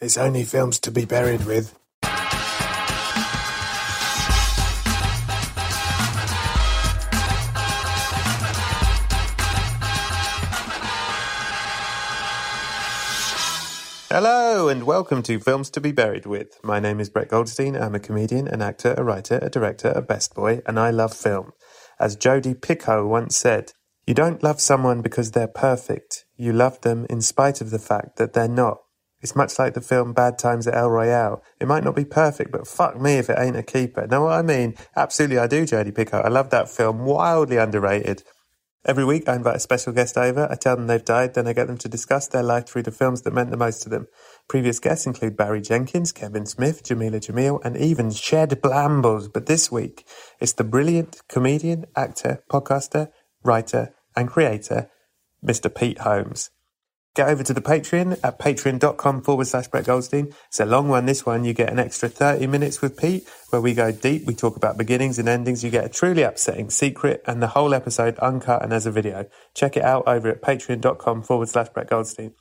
It's only films to be buried with. Hello and welcome to Films to be Buried with. My name is Brett Goldstein. I'm a comedian, an actor, a writer, a director, a best boy, and I love film. As Jodi Picoult once said, you don't love someone because they're perfect. You love them in spite of the fact that they're not. It's much like the film Bad Times at El Royale. It might not be perfect, but fuck me if it ain't a keeper. Know what I mean? Absolutely, I do, Jodi Picoult. I love that film. Wildly underrated. Every week, I invite a special guest over. I tell them they've died, then I get them to discuss their life through the films that meant the most to them. Previous guests include Barry Jenkins, Kevin Smith, Jamila Jamil, and even Shed Blambles. But this week, it's the brilliant comedian, actor, podcaster, writer, and creator, Mr. Pete Holmes. Get over to the Patreon at patreon.com forward slash Brett Goldstein. It's a long one, this one. You get an extra 30 minutes with Pete where we go deep. We talk about beginnings and endings. You get a truly upsetting secret and the whole episode uncut and as a video. Check it out over at patreon.com forward slash Brett Goldstein.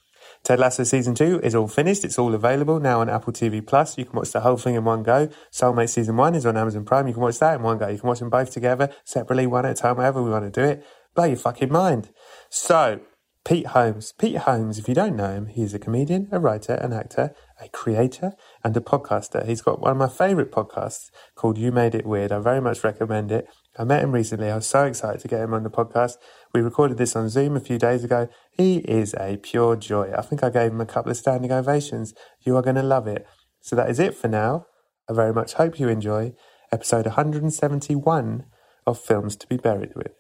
Ted Lasso season two is all finished. It's all available now on Apple TV Plus. You can watch the whole thing in one go. Soulmate season one is on Amazon Prime. You can watch that in one go. You can watch them both together, separately, one at a time, however we want to do it. Blow your fucking mind. So, Pete Holmes. Pete Holmes, if you don't know him, he's a comedian, a writer, an actor, a creator, and a podcaster. He's got one of my favorite podcasts called You Made It Weird. I very much recommend it. I met him recently. I was so excited to get him on the podcast. We recorded this on Zoom a few days ago. He is a pure joy. I think I gave him a couple of standing ovations. You are going to love it. So that is it for now. I very much hope you enjoy episode 171 of Films to be Buried with.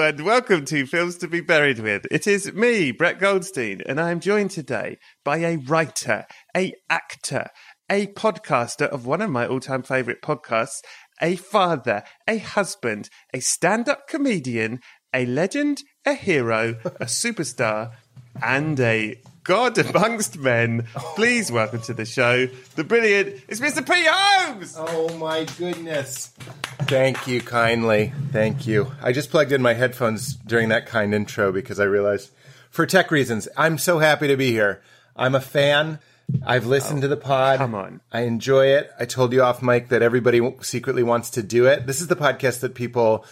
And welcome to Films to be Buried with. It is me, Brett Goldstein, and I am joined today by a writer, a actor, a podcaster of one of my all-time favorite podcasts, a father, a husband, a stand-up comedian, a legend, a hero, a superstar, and a god amongst men. Please welcome to the show the brilliant. It's Mr. P. Holmes. Oh my goodness. Thank you kindly. Thank you. I just plugged in my headphones during that kind intro because I realized for tech reasons, I'm so happy to be here. I'm a fan. I've listened to the pod. come on. I enjoy it. I told you off mic that everybody secretly wants to do it. This is the podcast that people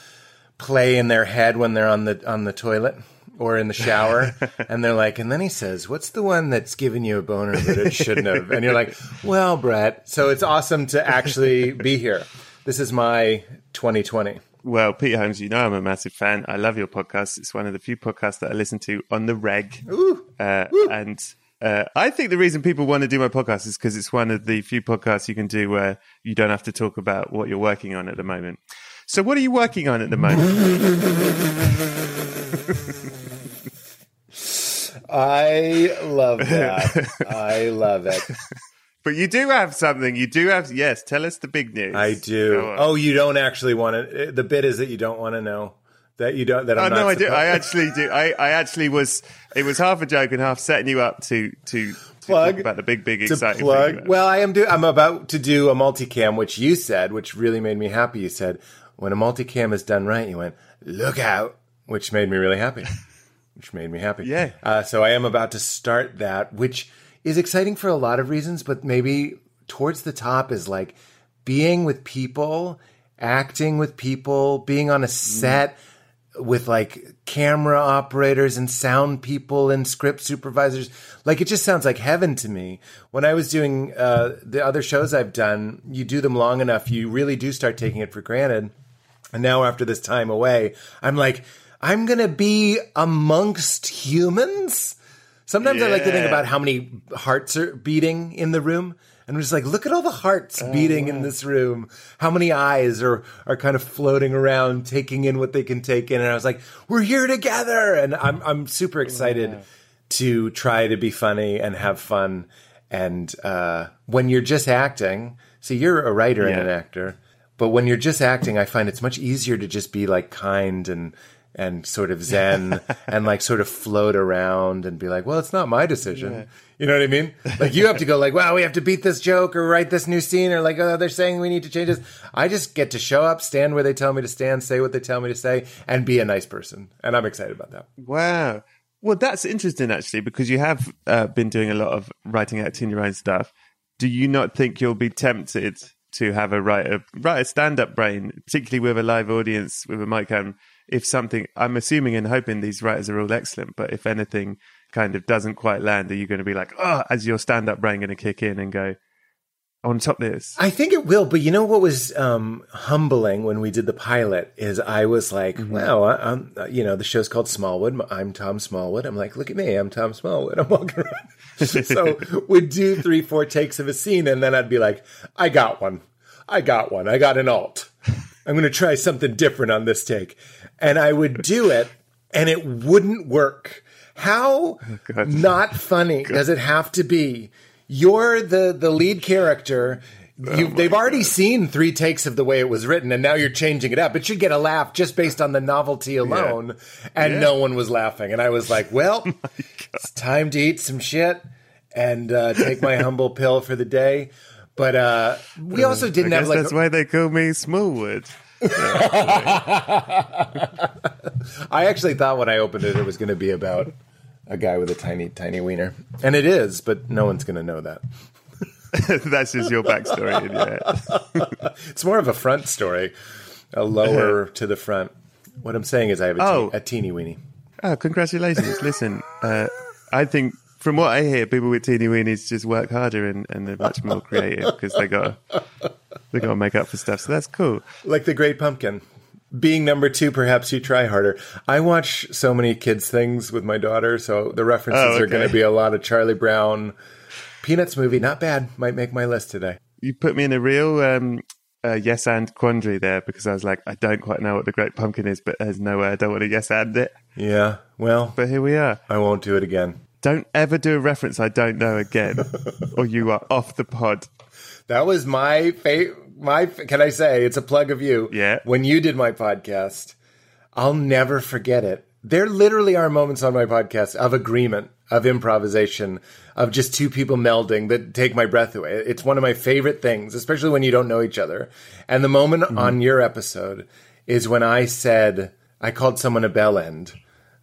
play in their head when they're on the on the toilet or in the shower and they're like and then he says what's the one that's giving you a boner that it shouldn't have and you're like well brett so it's awesome to actually be here this is my 2020 Well, Pete Holmes, you know I'm a massive fan. I love your podcast. It's one of the few podcasts that I listen to on the reg. Uh, and uh, I think the reason people want to do my podcast is because it's one of the few podcasts you can do where you don't have to talk about what you're working on at the moment. So, what are you working on at the moment? i love that i love it but you do have something. You do have, yes, tell us the big news. i do oh you don't actually want to eh, the bit is that you don't want to know that you don't that Oh i'm no, not I do. I actually do. I, I actually was. It was half a joke and half setting you up to to, to Plug. talk about the big, big, exciting plug. thing. Well, I am do. I'm about to do a multicam, which you said, which really made me happy. You said when a multicam is done right, you went look out, which made me really happy. Which made me happy. Yeah. Uh, so I am about to start that, which is exciting for a lot of reasons, but maybe towards the top is like being with people acting with people, being on a set with like camera operators and sound people and script supervisors. Like it just sounds like heaven to me. When I was doing uh, the other shows I've done, you do them long enough, you really do start taking it for granted. And now after this time away, I'm like, I'm going to be amongst humans. Sometimes I like to think about how many hearts are beating in the room. And I'm just like, look at all the hearts beating in this room. How many eyes are, are kind of floating around, taking in what they can take in. And I was like, we're here together. And I'm, I'm super excited to try to be funny and have fun. And uh, when you're just acting, see, you're a writer and an actor, but when you're just acting, I find it's much easier to just be like kind and and sort of zen and like sort of float around and be like, well, it's not my decision. You know what I mean? Like you have to go like, wow, we have to beat this joke or write this new scene or like, oh, they're saying we need to change this. I just get to show up, stand where they tell me to stand, say what they tell me to say, and be a nice person. And I'm excited about that. Wow. Well, that's interesting actually, because you have uh, been doing a lot of writing, acting your own stuff. Do you not think you'll be tempted to have a write a write a stand up brain, particularly with a live audience with a mic on? If something, I'm assuming and hoping these writers are all excellent, but if anything kind of doesn't quite land, are you going to be like, oh, as your stand up brain going to kick in and go, I want to top this? I think it will, but you know what was um, humbling when we did the pilot is I was like, wow, I, I'm, uh, you know, the show's called Smallwood. I'm Tom Smallwood. I'm like, look at me, I'm Tom Smallwood. I'm walking around. so we'd do three, four takes of a scene, and then I'd be like, I got one. I got one. I got an alt. I'm going to try something different on this take. And I would do it, and it wouldn't work. How God. not funny does it have to be? You're the the lead character. You, they've already seen three takes of the way it was written, and now you're changing it up. It should get a laugh just based on the novelty alone, and no one was laughing. And I was like, "Well, it's time to eat some shit and uh, take my humble pill for the day." But uh, we also didn't have like that's why they call me Smallwood. I actually thought when I opened it, it was going to be about a guy with a tiny, tiny wiener, and it is, but no one's going to know that. that's just your backstory. It's more of a front story, a lower to the front. What I'm saying is, I have a, te- Oh. a teeny weeny. Oh, congratulations. Listen, uh, I think from what I hear, people with teeny weenies just work harder and, and they're much more creative because they got they got to make up for stuff. So that's cool. Like the Great Pumpkin. Being number two, perhaps you try harder. I watch so many kids' things with my daughter, so the references Oh, are going to be a lot of Charlie Brown. Peanuts movie, not bad. Might make my list today. You put me in a real um, uh, yes and quandary there because I was like, I don't quite know what the Great Pumpkin is, but there's no way I don't want to yes and it. Yeah, well, But here we are. I won't do it again. Don't ever do a reference I don't know again, or you are off the pod. That was my favorite. my can I say it's a plug of you. Yeah. When you did my podcast, I'll never forget it. There literally are moments on my podcast of agreement, of improvisation, of just two people melding that take my breath away. It's one of my favorite things, especially when you don't know each other. And the moment on your episode is when I said I called someone a bell end.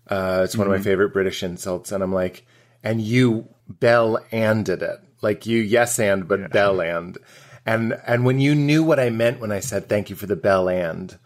Uh, it's one of my favorite British insults, and I'm like, and you bell anded it, like you yes and but bell and, and and when you knew what I meant when I said thank you for the bell and,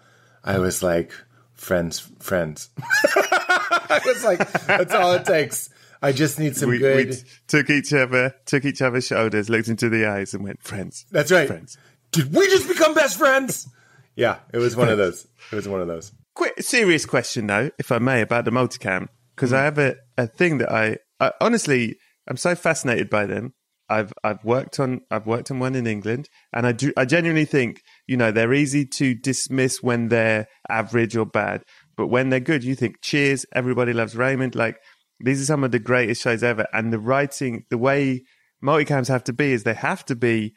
I was like, friends, friends. I was like, that's all it takes. I just need some We, good. we took each other, took each other's shoulders, looked into the eyes, and went, "Friends." that's right. Friends. Did we just become best friends? yeah, it was one of those. It was one of those. Quick, serious question though, if I may, about the multicam, because mm. I have a, a thing that I, I honestly, I'm so fascinated by them. I've I've worked on I've worked on one in England, and I do I genuinely think you know they're easy to dismiss when they're average or bad, but when they're good, you think Cheers, Everybody Loves Raymond, like these are some of the greatest shows ever, and the writing, the way multicams have to be is they have to be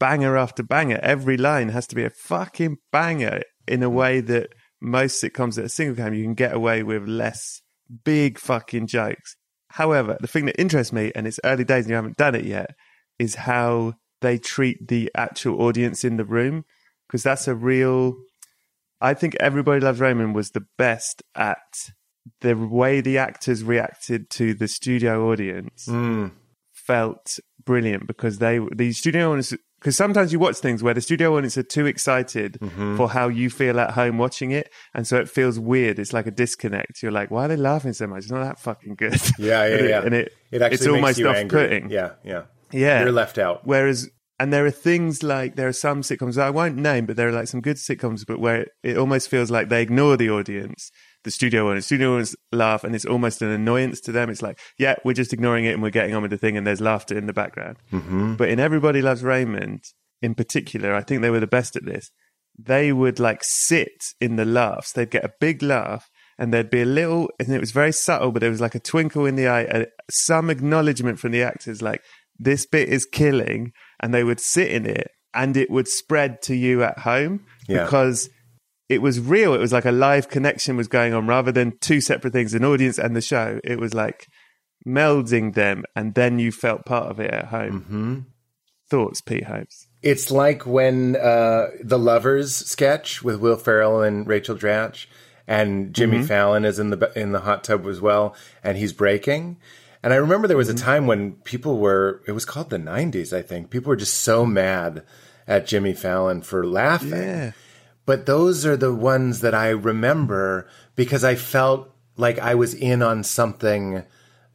banger after banger. Every line has to be a fucking banger in a way that most sitcoms that are single cam you can get away with less big fucking jokes. However, the thing that interests me, and it's early days and you haven't done it yet, is how they treat the actual audience in the room. Because that's a real. I think Everybody Loves Raymond was the best at the way the actors reacted to the studio audience hmm. felt brilliant because they the studio audience, because sometimes you watch things where the studio audience are too excited Mm-hmm. for how you feel at home watching it, and so it feels weird. It's like a disconnect. You're like, why are they laughing so much? It's not that fucking good. Yeah, yeah, and it, yeah. And it, it actually it's makes almost you off-putting. angry. Yeah, yeah, Yeah. You're left out. Whereas, and there are things like there are some sitcoms I won't name, but there are like some good sitcoms, but where it almost feels like they ignore the audience, the studio audience. Studio audience laugh, and it's almost an annoyance to them. It's like, yeah, we're just ignoring it and we're getting on with the thing, and there's laughter in the background. Mm-hmm. But in Everybody Loves Raymond, in particular, I think they were the best at this. They would like sit in the laughs. They'd get a big laugh. And there'd be a little, and it was very subtle, but there was like a twinkle in the eye, uh, some acknowledgement from the actors, like this bit is killing, and they would sit in it, and it would spread to you at home Yeah. because it was real. It was like a live connection was going on rather than two separate things, an audience and the show. It was like melding them, and then you felt part of it at home. Mm-hmm. Thoughts, Pete Holmes? It's like when uh, the Lovers sketch with Will Ferrell and Rachel Dratch, and Jimmy Mm-hmm. Fallon is in the in the hot tub as well, and he's breaking. And I remember there was Mm-hmm. a time when people were. It was called the '90s, I think. People were just so mad at Jimmy Fallon for laughing. Yeah. But those are the ones that I remember because I felt like I was in on something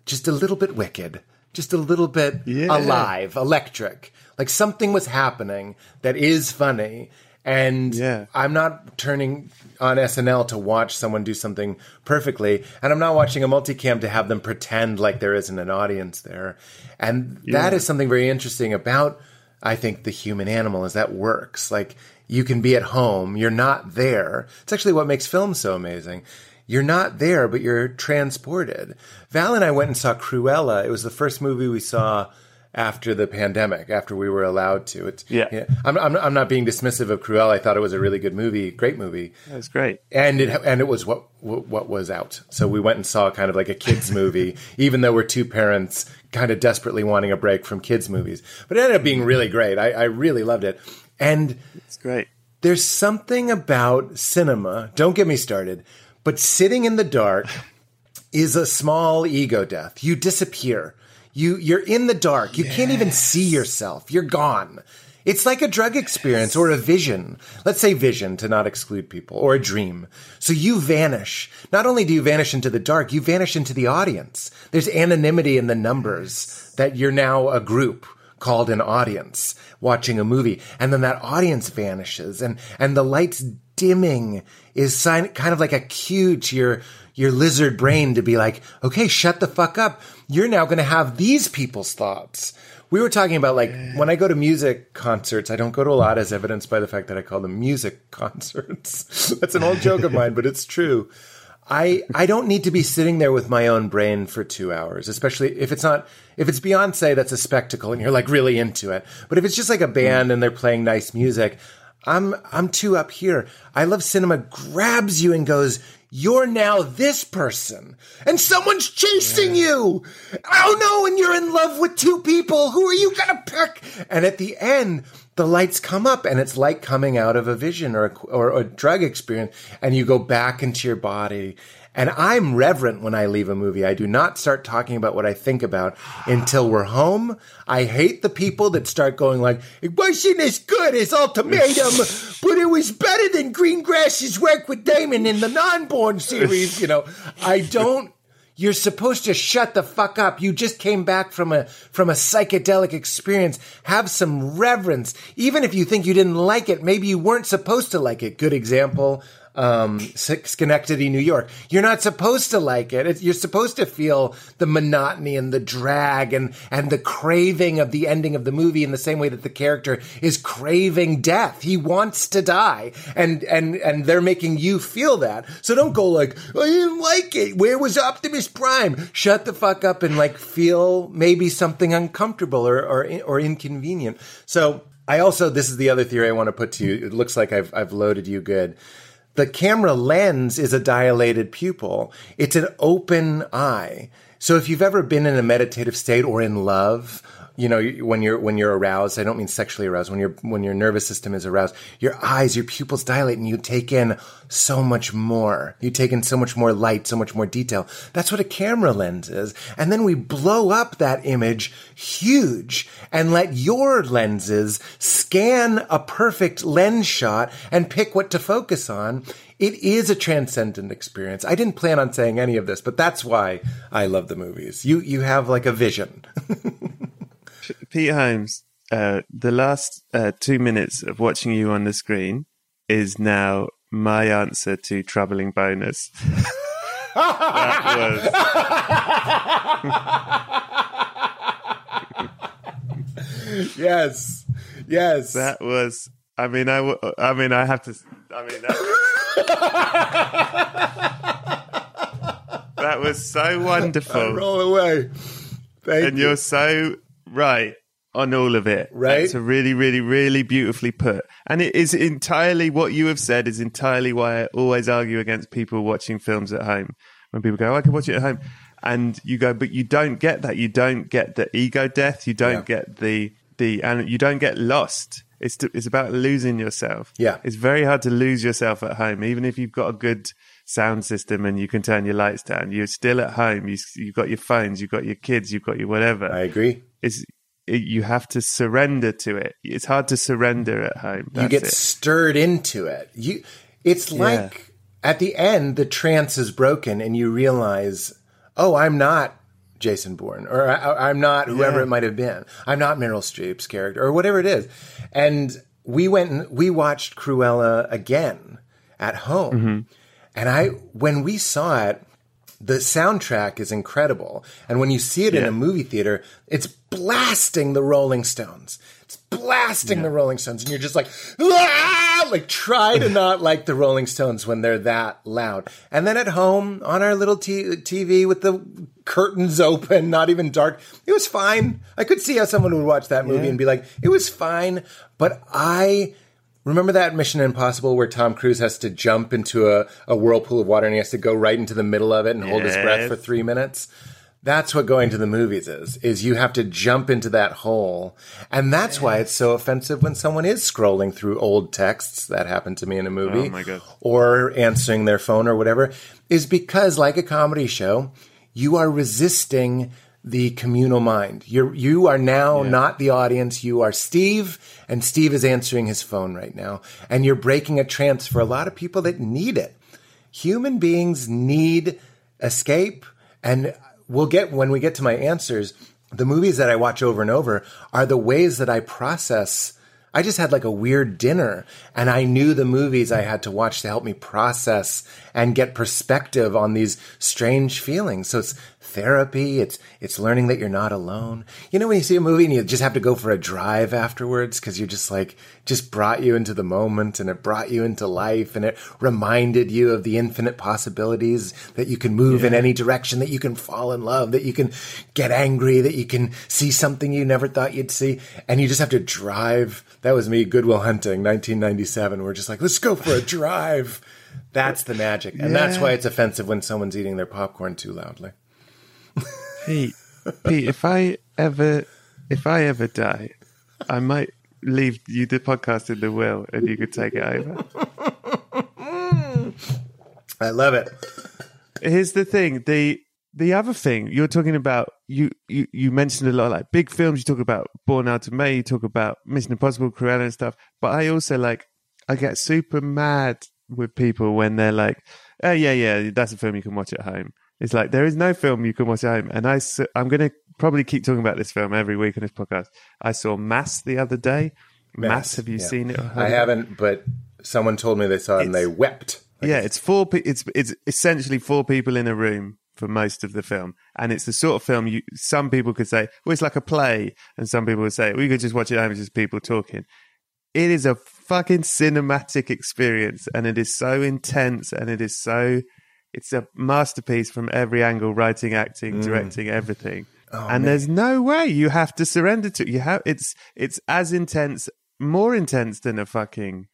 just a little bit wicked, just a little bit Yeah. alive, electric. Like something was happening that is funny. And Yeah. I'm not turning on SNL to watch someone do something perfectly. And I'm not watching a multicam to have them pretend like there isn't an audience there. And that is something very interesting about, I think, the human animal is that works. Like you can be at home, you're not there. It's actually what makes film so amazing. You're not there, but you're transported. Val and I went and saw Cruella. It was the first movie we saw after the pandemic, after we were allowed to. It's, Yeah. I'm, I'm, I'm not being dismissive of Cruella. I thought it was a really good movie, great movie, That's great. and it and it was what what what was out. So we went and saw kind of like a kids movie, even though we're two parents kind of desperately wanting a break from kids movies. But it ended up being really great. I, I really loved it, and It's great. there's something about cinema. Don't get me started, but sitting in the dark is a small ego death. You disappear. You you're in the dark. You can't even see yourself. You're gone. It's like a drug experience or a vision. Let's say vision to not exclude people or a dream. So you vanish. Not only do you vanish into the dark, you vanish into the audience. There's anonymity in the numbers that you're now a group called an audience watching a movie and then that audience vanishes and and the lights dimming is sign, kind of like a cue to your your lizard brain to be like okay shut the fuck up you're now going to have these people's thoughts we were talking about like when I go to music concerts, I don't go to a lot as evidenced by the fact that I call them music concerts. That's an old joke of mine, but it's true. I I don't need to be sitting there with my own brain for two hours, especially if it's not if it's Beyonce that's a spectacle and you're like really into it. But if it's just like a band hmm. and they're playing nice music, I'm I'm too up here. I love cinema grabs you and goes, You're now this person. And someone's chasing you. Oh no, and you're in love with two people. Who are you gonna pick? And at the end, the lights come up and it's like coming out of a vision or a, or a drug experience and you go back into your body. And i'm reverent when i leave a movie. I do not start talking about what i think about until we're home. I hate the people that start going like it wasn't as good as ultimatum but it was better than greengrass's work with damon in the non-Bourne series you know. I don't you're supposed to shut the fuck up. You just came back from a from a psychedelic experience. Have some reverence. Even if you think you didn't like it, maybe you weren't supposed to like it. Good example. Um, Synecdoche, New York. You're not supposed to like it. You're supposed to feel the monotony and the drag and and the craving of the ending of the movie in the same way that the character is craving death. He wants to die, and and and they're making you feel that. So don't go like I didn't like it. Where was Optimus Prime? Shut the fuck up and like feel maybe something uncomfortable or or, or inconvenient. So I also this is the other theory I want to put to you. It looks like I've I've loaded you good. The camera lens is a dilated pupil. It's an open eye. So if you've ever been in a meditative state or in love, you know when you're when you're aroused i don't mean sexually aroused when your when your nervous system is aroused your eyes your pupils dilate and you take in so much more you take in so much more light so much more detail that's what a camera lens is and then we blow up that image huge and let your lenses scan a perfect lens shot and pick what to focus on it is a transcendent experience. I didn't plan on saying any of this, but that's why I love the movies. You you have like a vision. Pete Holmes, uh, the last uh, two minutes of watching you on the screen is now my answer to troubling bonus. that was. yes, yes. That was. I mean, I. I mean, I have to. I mean, that, that was so wonderful. I roll away. Thank and you. you're so right on all of it. Right. It's a really, really, really beautifully put. And it is entirely what you have said is entirely why I always argue against people watching films at home. When people go, oh, I can watch it at home. And you go, but you don't get that. You don't get the ego death. You don't yeah. get the, the, and you don't get lost. It's, to, it's about losing yourself. Yeah. It's very hard to lose yourself at home, even if you've got a good sound system and you can turn your lights down. You're still at home. You, you've got your phones, you've got your kids, you've got your whatever. I agree. It, you have to surrender to it. It's hard to surrender at home. That's you get it. stirred into it. You, it's like yeah. at the end, the trance is broken and you realize, oh, I'm not Jason Bourne, or I, am not whoever yeah. it might have been. I'm not Meryl Streep's character, or whatever it is. And we went and we watched Cruella again at home. Mm-hmm. And I, when we saw it, the soundtrack is incredible. And when you see it yeah. in a movie theater, it's blasting the Rolling Stones. It's blasting yeah. the Rolling Stones. And you're just like, ah! like try to not like the Rolling Stones when they're that loud. And then at home on our little t- TV with the curtains open, not even dark, it was fine. I could see how someone would watch that movie yeah. and be like, it was fine. But I, Remember that Mission Impossible where Tom Cruise has to jump into a, a whirlpool of water and he has to go right into the middle of it and yes. hold his breath for three minutes? That's what going to the movies is, is you have to jump into that hole. And that's why it's so offensive when someone is scrolling through old texts that happened to me in a movie oh or answering their phone or whatever is because like a comedy show, you are resisting the communal mind. You're, you are now yeah. not the audience. You are Steve, and Steve is answering his phone right now. And you're breaking a trance for a lot of people that need it. Human beings need escape. And we'll get, when we get to my answers, the movies that I watch over and over are the ways that I process I just had like a weird dinner and I knew the movies I had to watch to help me process and get perspective on these strange feelings. So it's therapy. It's, it's learning that you're not alone. You know, when you see a movie and you just have to go for a drive afterwards because you're just like, just brought you into the moment and it brought you into life and it reminded you of the infinite possibilities that you can move yeah. in any direction, that you can fall in love, that you can get angry, that you can see something you never thought you'd see. And you just have to drive. That was me, Goodwill Hunting, 1997. We're just like, let's go for a drive. That's the magic. And yeah. that's why it's offensive when someone's eating their popcorn too loudly. Pete, Pete, if I ever, if I ever die, I might leave you the podcast in the will, and you could take it over. I love it. Here's the thing: the the other thing you're talking about, you you you mentioned a lot like big films. You talk about Bourne Ultimatum. You talk about Mission Impossible, Cruella, and stuff. But I also like I get super mad with people when they're like, "Oh yeah, yeah, that's a film you can watch at home." It's like there is no film you can watch at home, and I I'm going to probably keep talking about this film every week on this podcast. I saw Mass the other day. Mass, Mass have you yeah. seen it? I haven't, but someone told me they saw it and they wept. yeah, it's four. It's it's essentially four people in a room for most of the film, and it's the sort of film you. Some people could say, "Well, it's like a play," and some people would say, "We could just watch it at home, it's just people talking." It is a fucking cinematic experience, and it is so intense, and it is so it's a masterpiece from every angle writing acting mm. directing everything oh, and man. there's no way you have to surrender to it. you have it's it's as intense more intense than a fucking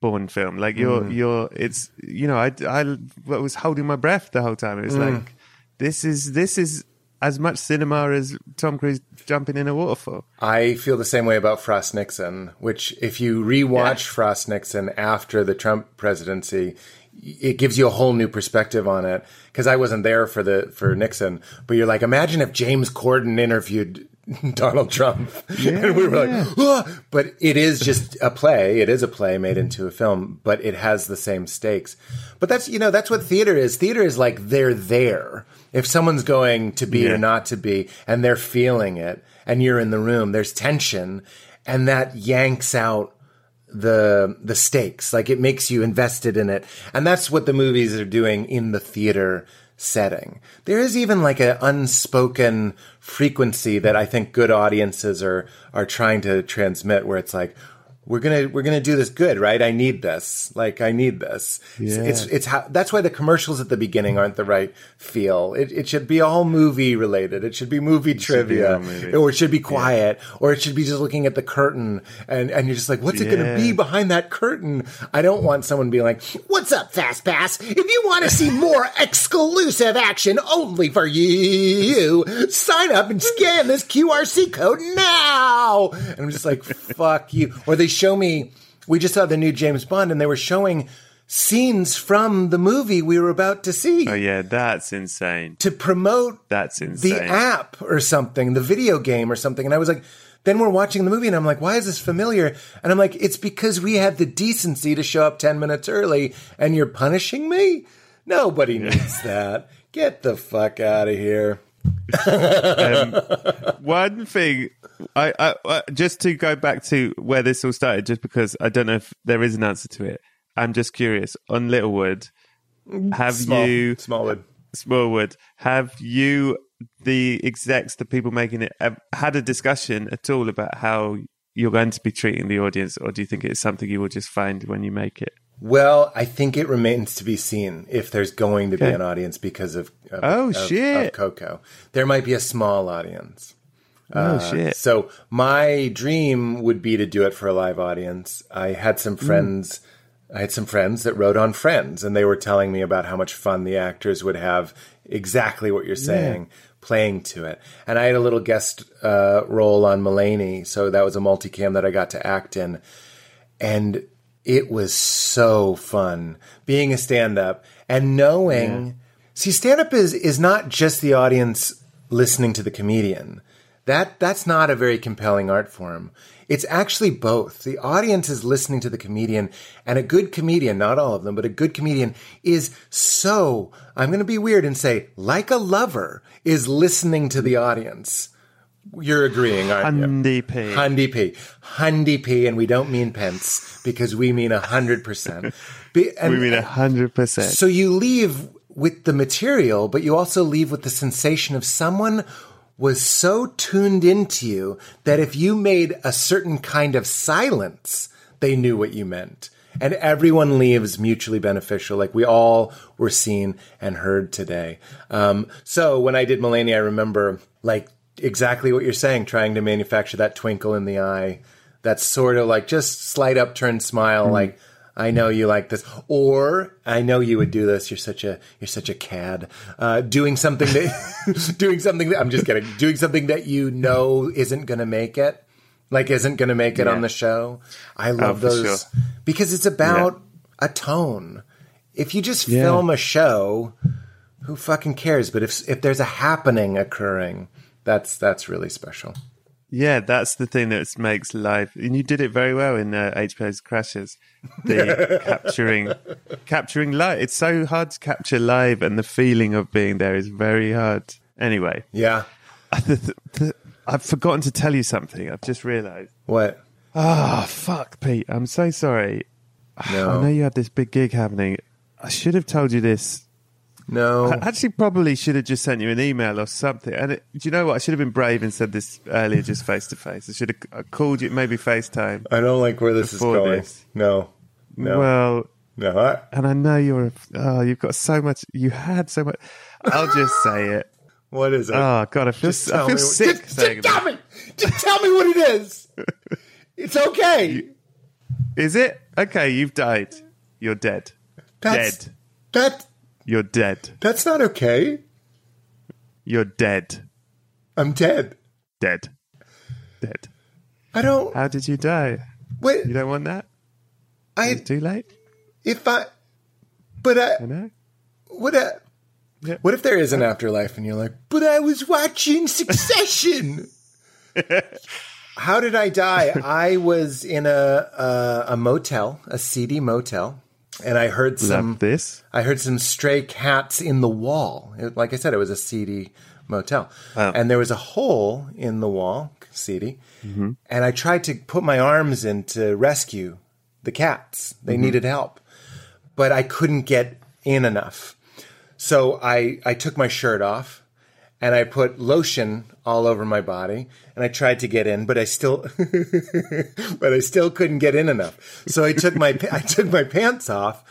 Bourne film like you're mm. you're it's you know I, I was holding my breath the whole time it was mm. like this is this is as much cinema as Tom Cruise jumping in a waterfall. I feel the same way about Frost Nixon, which if you rewatch Frost Nixon after the Trump presidency, it gives you a whole new perspective on it. Because I wasn't there for the for Nixon, but you're like, imagine if James Corden interviewed Donald Trump, and we were like, "Ah!" but it is just a play. It is a play made into a film, but it has the same stakes. But that's you know that's what theater is. Theater is like they're there. If someone's going to be Yeah. or not to be, and they're feeling it, and you're in the room, there's tension, and that yanks out the the stakes. Like it makes you invested in it. And that's what the movies are doing in the theater setting. There is even like an unspoken frequency that i think good audiences are are trying to transmit where it's like we're gonna we're gonna do this good right? I need this. Like i need this. It's- it's it's how that's why the commercials at the beginning aren't the right feel. It, it should be all movie related. It should be movie be trivia all movie. or it should be quiet or it should be just looking at the curtain and, and you're just like what's it going to be behind that curtain? I don't want someone being like what's up fast pass? If you want to see more exclusive action only for you sign up and scan this qrc code now. And i'm just like fuck you. Or they show me we just saw the new james bond and they were showing scenes from the movie we were about to see Oh yeah, that's insane. to promote That's insane. the app or something, the video game or something. And I was like, then we're watching the movie and I'm like, why is this familiar? And I'm like, it's because we had the decency to show up 10 minutes early and you're punishing me? Nobody needs that. Get the fuck out of here. Um, one thing, I, I, I just to go back to where this all started, just because I don't know if there is an answer to it. I'm just curious. On Littlewood, have Small, you Smallwood. Smallwood? Have you the execs, the people making it, have had a discussion at all about how you're going to be treating the audience, or do you think it's something you will just find when you make it? Well, I think it remains to be seen if there's going to be an audience because of, of Oh, of- shit. of Coco. There might be a small audience. Oh Uh, shit! So my dream would be to do it for a live audience. I had some friends. I had some friends that wrote on Friends, and they were telling me about how much fun the actors would have. Exactly what you're saying, playing to it. And I had a little guest uh, role on Mulaney, so that was a multicam that I got to act in, and it was so fun being a stand-up and knowing. See, stand-up is is not just the audience listening to the comedian. That that's not a very compelling art form. It's actually both. The audience is listening to the comedian, and a good comedian, not all of them, but a good comedian is so, I'm going to be weird and say, like a lover, is listening to the audience. You're agreeing, aren't you? Hundy P. Hundy P. Hundy P, and we don't mean pence because we mean a hundred percent. Be- and- we mean a hundred percent. so you leave with the material, but you also leave with the sensation of someone was so tuned into you that if you made a certain kind of silence, they knew what you meant. And everyone leaves mutually beneficial, like we all were seen and heard today. Um, so when I did Mulaney, I remember like exactly what you're saying, trying to manufacture that twinkle in the eye, that sort of like just slight upturned smile, like I know you like this, or I know you would do this. You're such a you're such a cad. Uh, doing something that doing something that I'm just kidding. Doing something that you know isn't going to make it, like isn't going to make it Yeah. on the show. I love for those sure. because it's about a tone. If you just Yeah. film a show, who fucking cares? But if if there's a happening occurring, that's that's really special. Yeah, that's the thing that makes live, and you did it very well in uh, HBO's Crashes. The capturing, capturing live. It's so hard to capture live, and the feeling of being there is very hard. Anyway, Yeah. the, the, the, I've forgotten to tell you something. I've just realised. What? Oh fuck, Pete! I'm so sorry. No. I know you had this big gig happening. I should have told you this No. I actually probably should have just sent you an email or something. And it, do you know what? I should have been brave and said this earlier, just face to face. I should have I uh, called you, maybe FaceTime. I don't like where this is going. this. No. No. Well, no. I, and I know you're, oh, you've got so much. You had so much. I'll just say it. what is it? Oh God, I feel. Just I feel me- sick Just, just tell me. Just tell me what it is. It's okay. Is it okay? You've died. You're dead. That's, dead. That You're dead. that's not okay. You're dead. I'm dead. Dead. Dead. I don't. How did you die? Wait, You don't want that? I Is it too late? if I, but I, I know. what I, Yeah. what if there is an afterlife and you're like, but I was watching Succession. How did I die? I was in a, a a motel, a seedy motel, and I heard some. Love this. I heard some stray cats in the wall. It- like I said, it was a seedy motel. And there was a hole in the wall, seedy. Mm-hmm. And I tried to put my arms in to rescue the cats. They mm-hmm. needed help. But I couldn't get in enough. So I, I took my shirt off and I put lotion all over my body and I tried to get in, but I still, but I still couldn't get in enough. So I took my, I took my pants off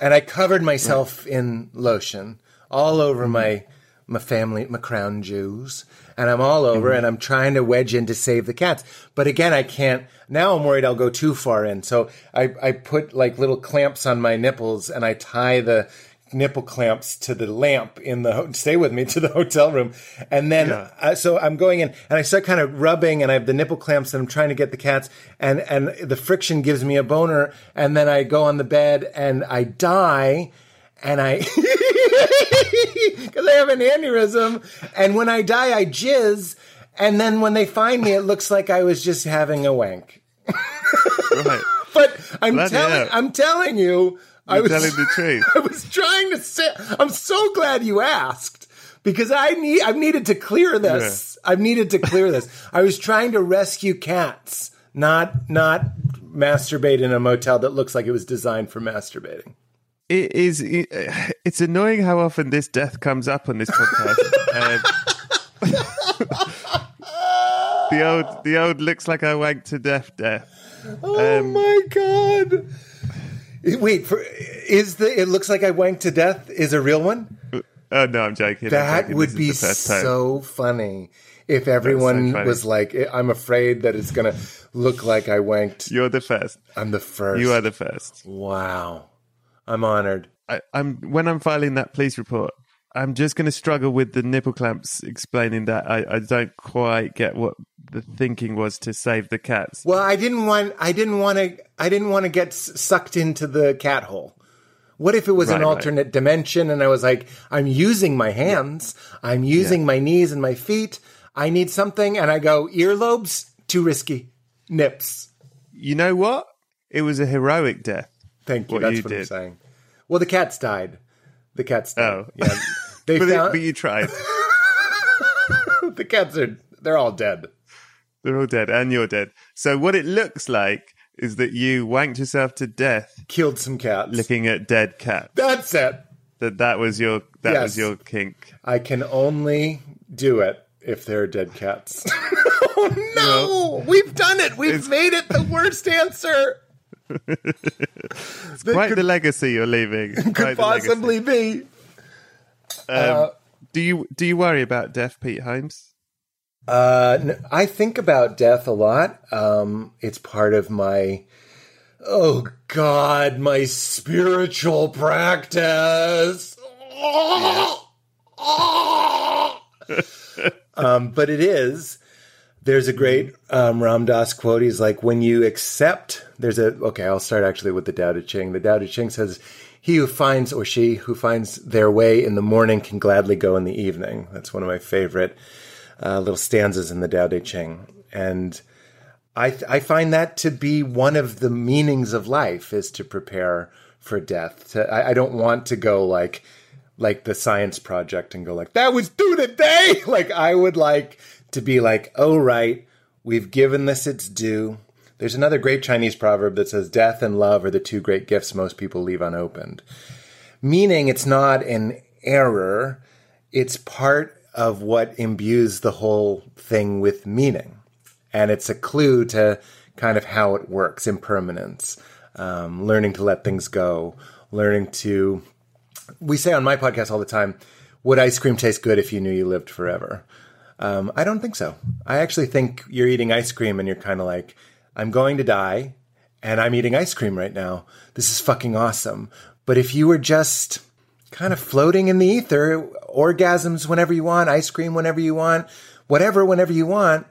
and I covered myself in lotion all over my my family, my crown jewels, and I'm all over, mm-hmm. and I'm trying to wedge in to save the cats. But again, I can't. Now I'm worried I'll go too far in, so I I put like little clamps on my nipples, and I tie the nipple clamps to the lamp in the ho- stay with me to the hotel room and then uh, so i'm going in and i start kind of rubbing and i have the nipple clamps and i'm trying to get the cats and and the friction gives me a boner and then i go on the bed and i die and I, because I have an aneurysm, and when I die, I jizz, and then when they find me, it looks like I was just having a wank. Right. But I'm Bloody telling, hell. I'm telling you, I You're was telling the truth. I was trying to say. I'm so glad you asked because I need. I've needed to clear this. I've needed to clear this. I was trying to rescue cats, not not masturbate in a motel that looks like it was designed for masturbating. It is. It, it's annoying how often this death comes up on this podcast. Um, the old, the old looks like I wanked to death. Death. Oh Um, my god! Wait, for is the it looks like I wanked to death is a real one? Oh no, I'm joking. I'm That joking. would be the first time. so funny if everyone funny. was like, "I'm afraid that it's gonna look like I wanked." You're the first. I'm the first. You are the first. Wow, I'm honored. I, I'm when I'm filing that police report. I'm just going to struggle with the nipple clamps explaining that I, I don't quite get what the thinking was to save the cats. Well, I didn't want. I didn't want to. I didn't want to get sucked into the cat hole. What if it was Right, an right. alternate dimension and I was like, I'm using my hands, I'm using my knees and my feet. I need something, and I go earlobes. Too risky. Nips. You know what? It was a heroic death. Thank you. What That's you what I'm saying. Well, the cats died. The cats died. Oh. Yeah. They But, it, but you tried. the cats are they're all dead. They're all dead, and you're dead. So what it looks like is that you wanked yourself to death Killed some cats. looking at dead cats. That's it. That that was your that Yes. was your kink. I can only do it if there are dead cats. oh no! We've done it. We've made it the worst answer Quite the legacy you're leaving. Could possibly be. Um, do you do you worry about death, Pete Holmes? Uh, I think about death a lot. Um, it's part of my, oh God, my spiritual practice. um, but it is. There's a great um, Ram Dass quote. He's like, when you accept, there's a, okay, I'll start actually with the Tao Te Ching. The Tao Te Ching says, he who finds, or she who finds their way in the morning can gladly go in the evening. That's one of my favorite uh, little stanzas in the Tao Te Ching. And I, th- I find that to be one of the meanings of life is to prepare for death. To, I, I don't want to go like, like the science project and go like, that was due today. like I would like to be like, oh, right, we've given this its due. There's another great Chinese proverb that says, death and love are the two great gifts most people leave unopened. Meaning it's not an error. It's part of what imbues the whole thing with meaning. And it's a clue to kind of how it works, impermanence, um, learning to let things go, learning to we say on my podcast all the time, would ice cream taste good if you knew you lived forever? Um, I don't think so. I actually think you're eating ice cream and you're kind of like, I'm going to die and I'm eating ice cream right now. This is fucking awesome. But if you were just kind of floating in the ether, orgasms whenever you want, ice cream whenever you want, whatever, whenever you want,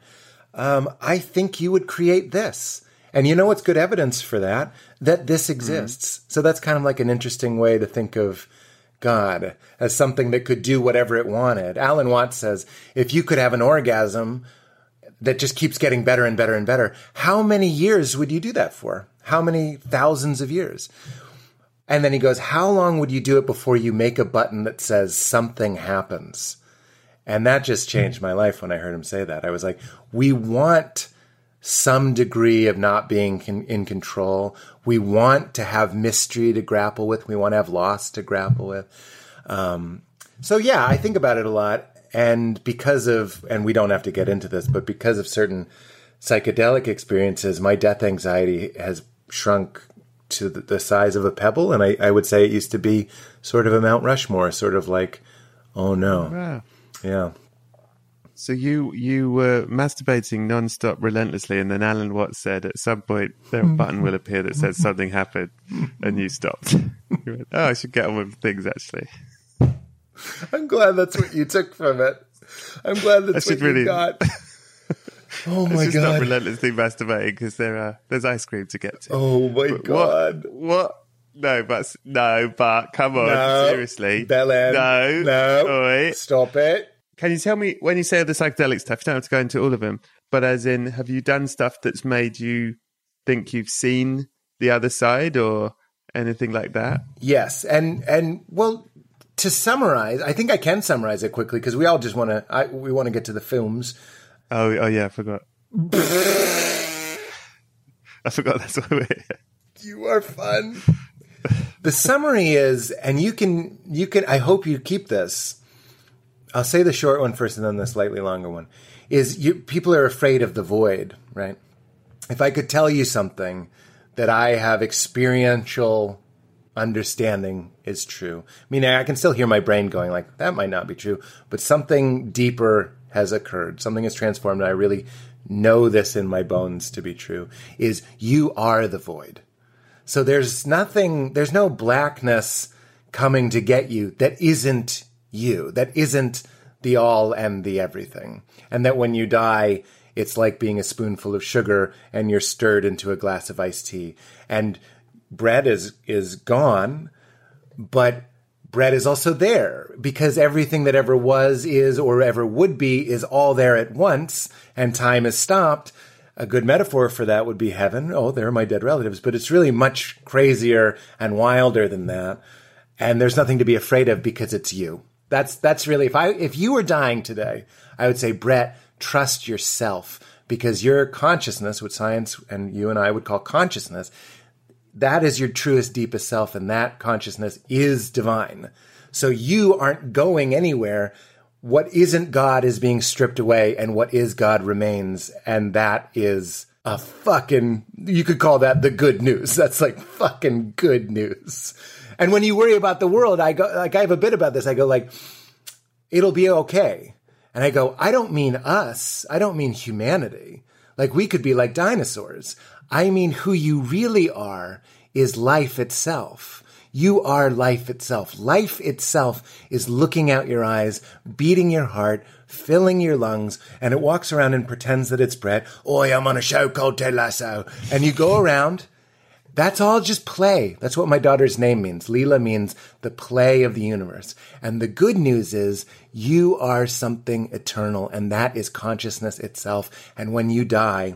um, I think you would create this. And you know what's good evidence for that? That this exists. So that's kind of like an interesting way to think of God as something that could do whatever it wanted. Alan Watts says, if you could have an orgasm that just keeps getting better and better and better, how many years would you do that for? How many thousands of years? And then he goes, How long would you do it before you make a button that says something happens? And that just changed my life when I heard him say that. I was like, We want some degree of not being con- in control. We want to have mystery to grapple with. We want to have loss to grapple with. Um, so, yeah, I think about it a lot. And because of, and we don't have to get into this, but because of certain psychedelic experiences, my death anxiety has shrunk to the, size of a pebble. And I, I, would say it used to be sort of a Mount Rushmore, sort of like, oh no. Wow. Yeah. So you you were masturbating nonstop, relentlessly, and then Alan Watts said at some point there a button will appear that says something happened, and you stopped. you went, oh, I should get on with things. Actually, I'm glad that's what you took from it. I'm glad that's what really... you got. Oh my god! Not relentlessly masturbating because there are there's ice cream to get to. Oh my but god! What, what? No, but no, but come on, no, seriously, Belen. No, no, Oi. stop it. Can you tell me when you say the psychedelic stuff? You don't have to go into all of them, but as in, have you done stuff that's made you think you've seen the other side or anything like that? Yes, and and well, to summarize, I think I can summarize it quickly because we all just want to we want to get to the films. Oh, oh yeah, I forgot. I forgot that's why we're here. You are fun. the summary is, and you can you can. I hope you keep this. I'll say the short one first, and then the slightly longer one. Is you people are afraid of the void, right? If I could tell you something that I have experiential understanding is true. I mean, I can still hear my brain going like that might not be true, but something deeper has occurred. Something has transformed. And I really know this in my bones to be true is you are the void. So there's nothing, there's no blackness coming to get you that isn't you, that isn't the all and the everything. And that when you die, it's like being a spoonful of sugar and you're stirred into a glass of iced tea. And Brett is, is gone, but Brett is also there because everything that ever was, is, or ever would be is all there at once, and time is stopped. A good metaphor for that would be heaven. Oh, there are my dead relatives, but it's really much crazier and wilder than that. And there's nothing to be afraid of because it's you. That's that's really if I if you were dying today, I would say, Brett, trust yourself because your consciousness, what science and you and I would call consciousness, that is your truest, deepest self, and that consciousness is divine. So you aren't going anywhere. What isn't God is being stripped away, and what is God remains. And that is a fucking, you could call that the good news. That's like fucking good news. And when you worry about the world, I go, like, I have a bit about this. I go, like, it'll be okay. And I go, I don't mean us. I don't mean humanity. Like, we could be like dinosaurs. I mean, who you really are is life itself. You are life itself. Life itself is looking out your eyes, beating your heart, filling your lungs, and it walks around and pretends that it's Brett. Oi, I'm on a show called Ted Lasso. And you go around. That's all just play. That's what my daughter's name means. Leela means the play of the universe. And the good news is you are something eternal, and that is consciousness itself. And when you die,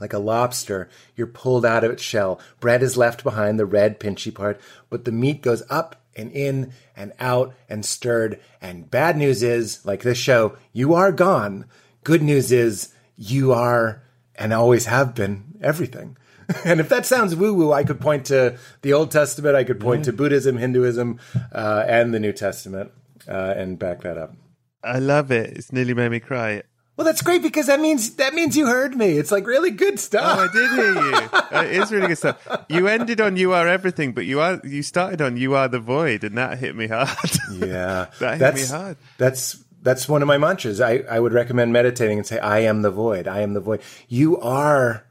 like a lobster, you're pulled out of its shell. Brett is left behind, the red, pinchy part, but the meat goes up and in and out and stirred. And bad news is, like this show, you are gone. Good news is, you are and always have been everything. and if that sounds woo woo, I could point to the Old Testament, I could point to Buddhism, Hinduism, uh, and the New Testament uh, and back that up. I love it. It's nearly made me cry. Well, that's great because that means that means you heard me. It's like really good stuff. Oh, I did hear you. It is really good stuff. You ended on "You Are Everything," but you are you started on "You Are the Void," and that hit me hard. Yeah, that hit that's, me hard. That's that's one of my mantras. I I would recommend meditating and say, "I am the void. I am the void." You are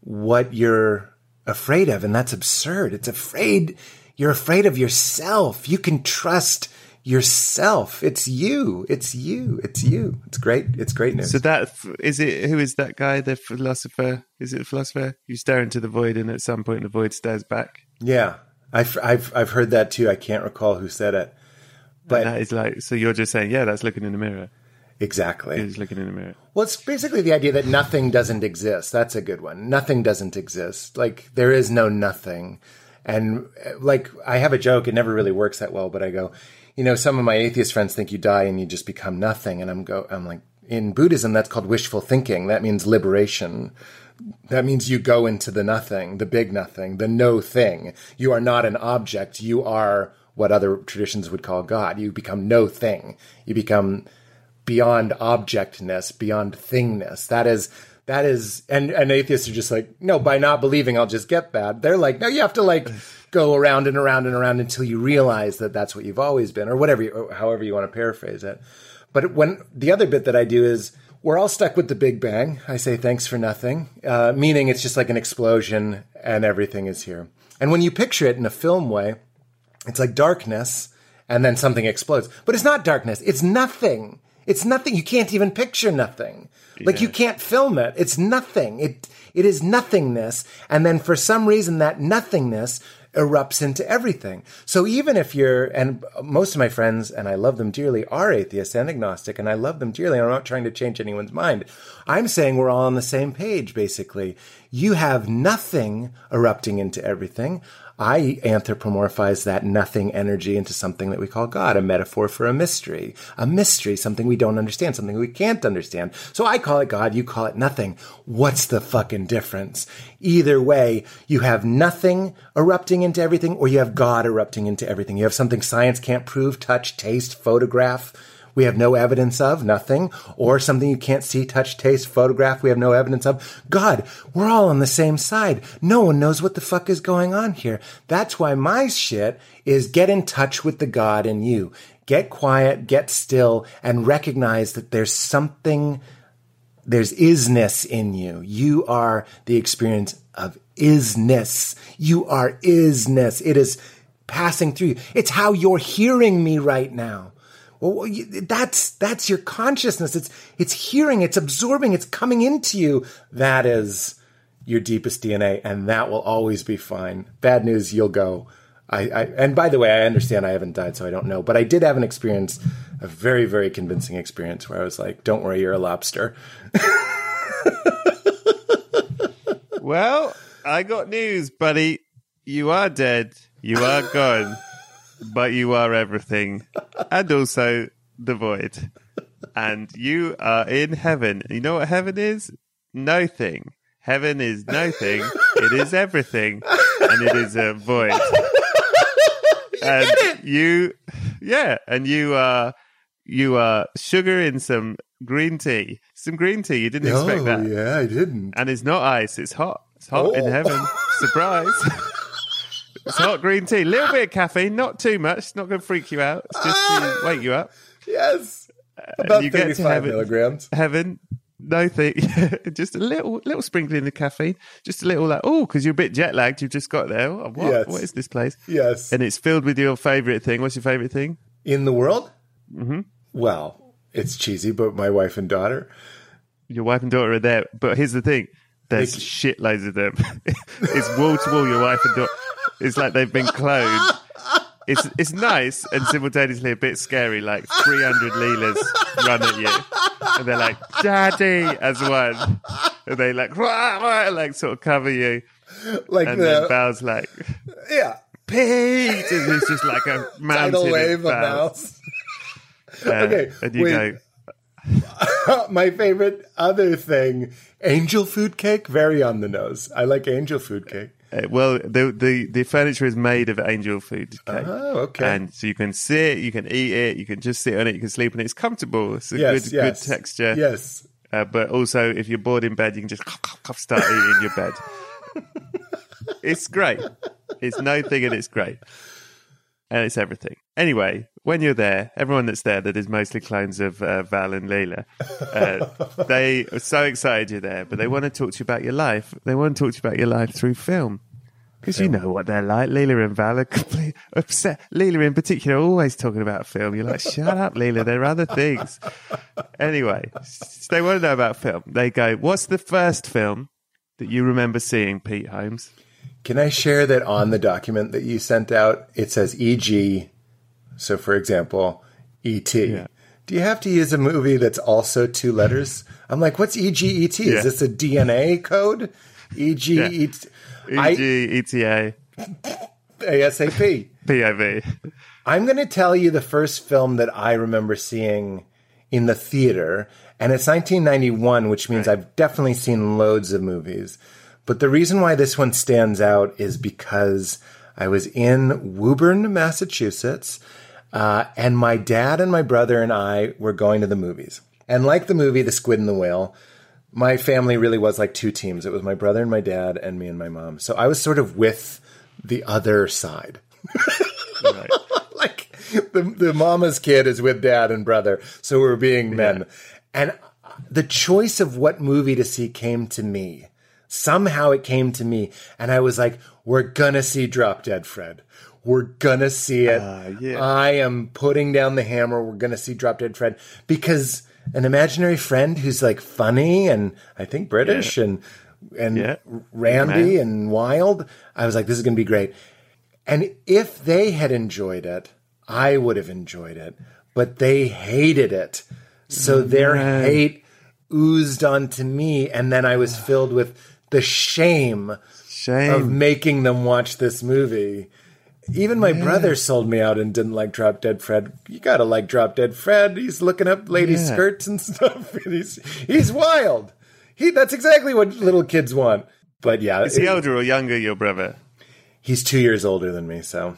what you're afraid of, and that's absurd. It's afraid. You're afraid of yourself. You can trust yourself. It's you. It's you. It's you. It's great. It's great news. So that is it. Who is that guy? The philosopher? Is it a philosopher? You stare into the void, and at some point, the void stares back. yeah, I've I've I've heard that too. I can't recall who said it, But but that is like. So you're just saying, yeah, that's looking in the mirror. exactly. You're just looking in the mirror. Well, it's basically the idea that nothing doesn't exist. That's a good one. Nothing doesn't exist. Like there is no nothing. And like I have a joke, it never really works that well, but I go, you know, some of my atheist friends think you die and you just become nothing. And I'm go I'm like, in Buddhism that's called wishful thinking. That means liberation. That means you go into the nothing, the big nothing, the no thing. You are not an object. You are what other traditions would call God. You become no thing. You become beyond objectness, beyond thingness. That is that is and, and atheists are just like, no, by not believing I'll just get that. They're like, no, you have to like go around and around and around until you realize that that's what you've always been, or whatever, you, or however you want to paraphrase it. But when the other bit that I do is we're all stuck with the Big Bang. I say thanks for nothing, uh, meaning it's just like an explosion and everything is here. And when you picture it in a film way, it's like darkness and then something explodes. But it's not darkness. It's nothing. It's nothing. You can't even picture nothing. Like you can't film it. It's nothing. It it is nothingness. And then for some reason that nothingness erupts into everything. So even if you're and most of my friends and I love them dearly are atheists and agnostic and I love them dearly. I'm not trying to change anyone's mind. I'm saying we're all on the same page basically. You have nothing erupting into everything. I anthropomorphize that nothing energy into something that we call God, a metaphor for a mystery. A mystery, something we don't understand, something we can't understand. So I call it God, you call it nothing. What's the fucking difference? Either way, you have nothing erupting into everything or you have God erupting into everything. You have something science can't prove, touch, taste, photograph we have no evidence of, nothing, or something you can't see, touch, taste, photograph, we have no evidence of. God, we're all on the same side. No one knows what the fuck is going on here. That's why my shit is get in touch with the God in you. Get quiet, get still, and recognize that there's something, there's isness in you. You are the experience of isness. You are isness. It is passing through you. It's how you're hearing me right now. Well, that's that's your consciousness. It's it's hearing, it's absorbing, it's coming into you. That is your deepest DNA, and that will always be fine. Bad news, you'll go. I, I and by the way, I understand I haven't died, so I don't know. But I did have an experience, a very very convincing experience, where I was like, "Don't worry, you're a lobster." Well, I got news, buddy. You are dead. You are gone. But you are everything. And also the void. And you are in heaven. You know what heaven is? Nothing. Heaven is nothing. It is everything. And it is a void. You and you yeah, and you are you are sugar in some green tea. Some green tea. You didn't expect oh, that. Oh, yeah, I didn't. And it's not ice, it's hot. It's hot in Oh. heaven. Surprise. it's hot green tea. A little bit of caffeine, not too much. It's not going to freak you out. It's just to wake you up. Yes, about you get to thirty-five heaven. milligrams. Heaven, no thing. just a little little sprinkling of caffeine. Just a little like, oh, because you're a bit jet lagged. You've just got there. Oh, what? Yes. what is this place? Yes, And it's filled with your favourite thing. What's your favourite thing? in the world. Mm-hmm. Well, it's cheesy, but my wife and daughter. Your wife and daughter are there. But here's the thing there's shitloads of them. it's wall to wall, your wife and daughter. It's like they've been cloned. It's it's nice and simultaneously a bit scary. Like 300 Leelas run at you, and they're like "Daddy" as one, and they like "Wah, wah," like sort of cover you, Like and then the Val's like yeah, Pete, and it's just like a mountain tidal of wave of mouse. Uh, Okay, and you go, my favorite other thing, angel food cake, very on the nose. I like angel food cake. Uh, well, the, the the furniture is made of angel food cake. Oh, okay. And so you can sit, you can eat it, you can just sit on it, you can sleep on it. It's comfortable. It's a yes, good yes. good texture. Yes. Uh, but also, if you're bored in bed, you can just start eating in your bed. it's great. It's no thing, and it's great, and it's everything. Anyway, when you're there, everyone that's there, that is mostly clones of uh, Val and Leela, uh, they are so excited you're there, but they want to talk to you about your life. They want to talk to you about your life through film. Because you know what they're like. Leela and Val are completely upset. Leela in particular, always talking about film. You're like, shut up, Leela. There are other things. Anyway, so they want to know about film. They go, what's the first film that you remember seeing, Pete Holmes? Can I share that on the document that you sent out, it says EG. So, for example, ET. Yeah. Do you have to use a movie that's also two letters? I'm like, what's EGET? Yeah. Is this a DNA code? EGET. I- E-G, ETA, ASAP. POV. I'm going to tell you the first film that I remember seeing in the theater, and it's 1991, which means I've definitely seen loads of movies. But the reason why this one stands out is because I was in Woburn, Massachusetts, uh, and my dad and my brother and I were going to the movies. And like the movie The Squid and the Whale, my family really was like two teams. It was my brother and my dad, and me and my mom. So I was sort of with the other side Right. like the the mama's kid is with dad and brother, so we're being men. And the choice of what movie to see came to me. Somehow it came to me, and I was like, "We're gonna see Drop Dead Fred. We're gonna see it. Ah, yeah. I am putting down the hammer. We're gonna see Drop Dead Fred because an imaginary friend who's like funny and I think British and and Yeah. Randy Man. and wild. I was like, this is gonna be great. And if they had enjoyed it, I would have enjoyed it. But they hated it. So their Man. hate oozed onto me. And then I was filled with the shame Shame. of making them watch this movie. Even my brother sold me out and didn't like Drop Dead Fred. You gotta like Drop Dead Fred. He's looking up ladies' Yeah. skirts and stuff. He's he's wild. He that's exactly what little kids want. But yeah, Is he it- older or younger, your brother? he's two years older than me. So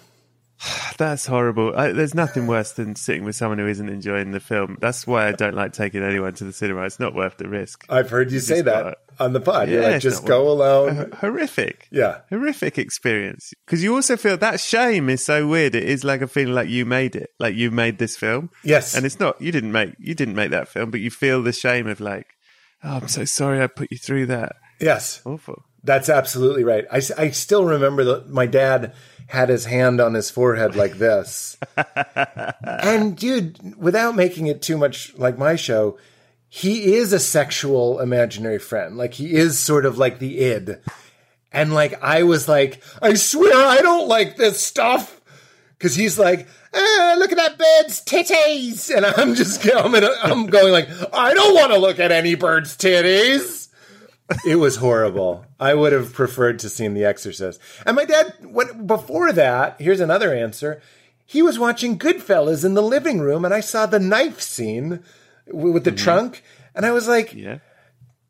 That's horrible. I, there's nothing worse than sitting with someone who isn't enjoying the film. That's why I don't like taking anyone to the cinema. It's not worth the risk. I've heard you say that on the pod. You're Yeah, like, just go worth- alone. H- horrific. Yeah. Horrific experience. Because you also feel that shame is so weird. It is like a feeling like you made it, like you made this film. Yes. And it's not, you didn't make, you didn't make that film, but you feel the shame of like, oh, I'm so sorry I put you through that. Yes. Awful. That's absolutely right. I, I still remember that my dad had his hand on his forehead like this. and dude, without making it too much like my show, he is a sexual imaginary friend. Like he is sort of like the id. And like I was like, I swear I don't like this stuff. Cause he's like, ah, look at that bird's titties. And I'm just I'm, a, I'm going like, I don't want to look at any bird's titties. It was horrible. I would have preferred to seen The Exorcist. And my dad, what before that, here's another answer. He was watching Goodfellas in the living room, and I saw the knife scene with the mm-hmm. trunk, and I was like, Yeah.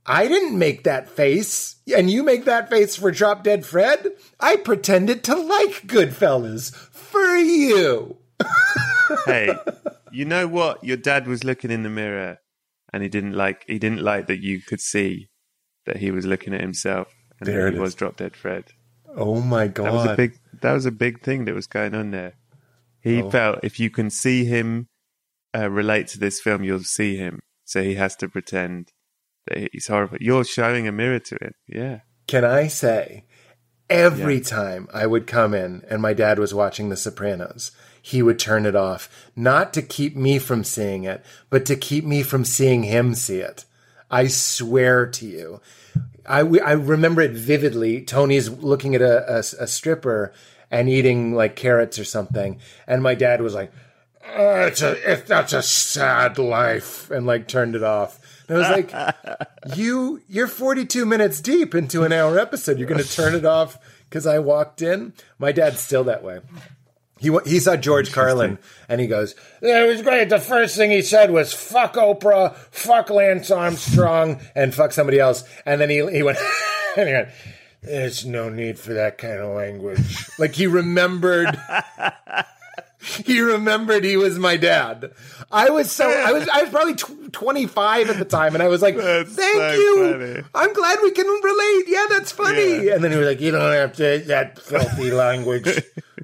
I didn't make that face, and you make that face for Drop Dead Fred. I pretended to like Goodfellas for you. hey, you know what? Your dad was looking in the mirror, and he didn't like. He didn't like that you could see that he was looking at himself, and There he is. was drop dead Fred. Oh my god! That was a big. That was a big thing that was going on there. He Oh. felt if you can see him uh, relate to this film, you'll see him. So he has to pretend that he's horrible. You're showing a mirror to him. Yeah. Can I say, every time I would come in and my dad was watching The Sopranos, he would turn it off, not to keep me from seeing it, but to keep me from seeing him see it. I swear to you. I, I remember it vividly. Tony's looking at a, a, a stripper and eating like carrots or something. And my dad was like, "Uh, it's a, it, that's a sad life, and like turned it off. And I was like, you, you're 42 minutes deep into an hour episode. You're going to turn it off because I walked in. My dad's still that way. He he saw George Carlin and he goes, "It was great." The first thing he said was "fuck Oprah, fuck Lance Armstrong, and fuck somebody else." And then he he went, and he went "There's no need for that kind of language." like he remembered. He remembered he was my dad. I was so I was I was probably tw- 25 at the time, and I was like, That's "Thank so you. funny. I'm glad we can relate. Yeah, that's funny." Yeah. And then he was like, "You don't have to that filthy language."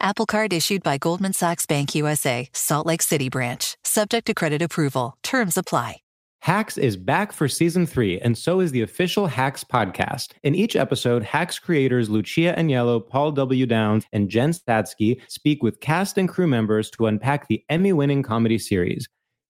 Apple Card issued by Goldman Sachs Bank USA, Salt Lake City branch, subject to credit approval. Terms apply. Hacks is back for season three, and so is the official Hacks podcast. In each episode, Hacks creators Lucia Aniello, Paul W. Downs, and Jen Statsky speak with cast and crew members to unpack the Emmy winning comedy series.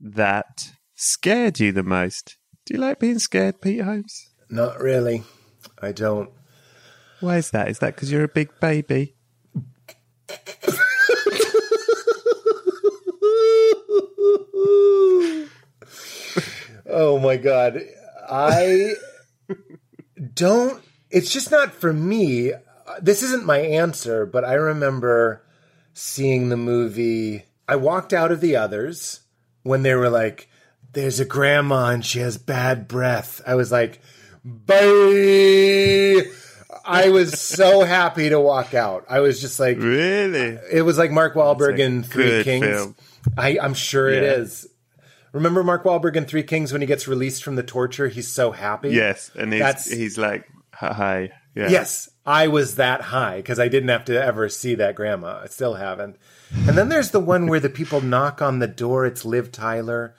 that scared you the most? Do you like being scared, Pete Holmes? Not really. I don't. Why is that? Is that because you're a big baby? Oh my god. I don't it's just not for me. This isn't my answer, but I remember seeing the movie. I walked out of the others when they were like there's a grandma and she has bad breath. I was like, "Bye." I was so happy to walk out. I was just like, Really? it was like Mark Wahlberg in Three Kings. film. I, I'm sure it Yeah. is. Remember Mark Wahlberg in Three Kings when he gets released from the torture? He's so happy. Yes, and he's That's- he's like, hi, yeah, Yes, I was that high because I didn't have to ever see that grandma. I still haven't. And then there's the one where the people knock on the door. It's Liv Tyler.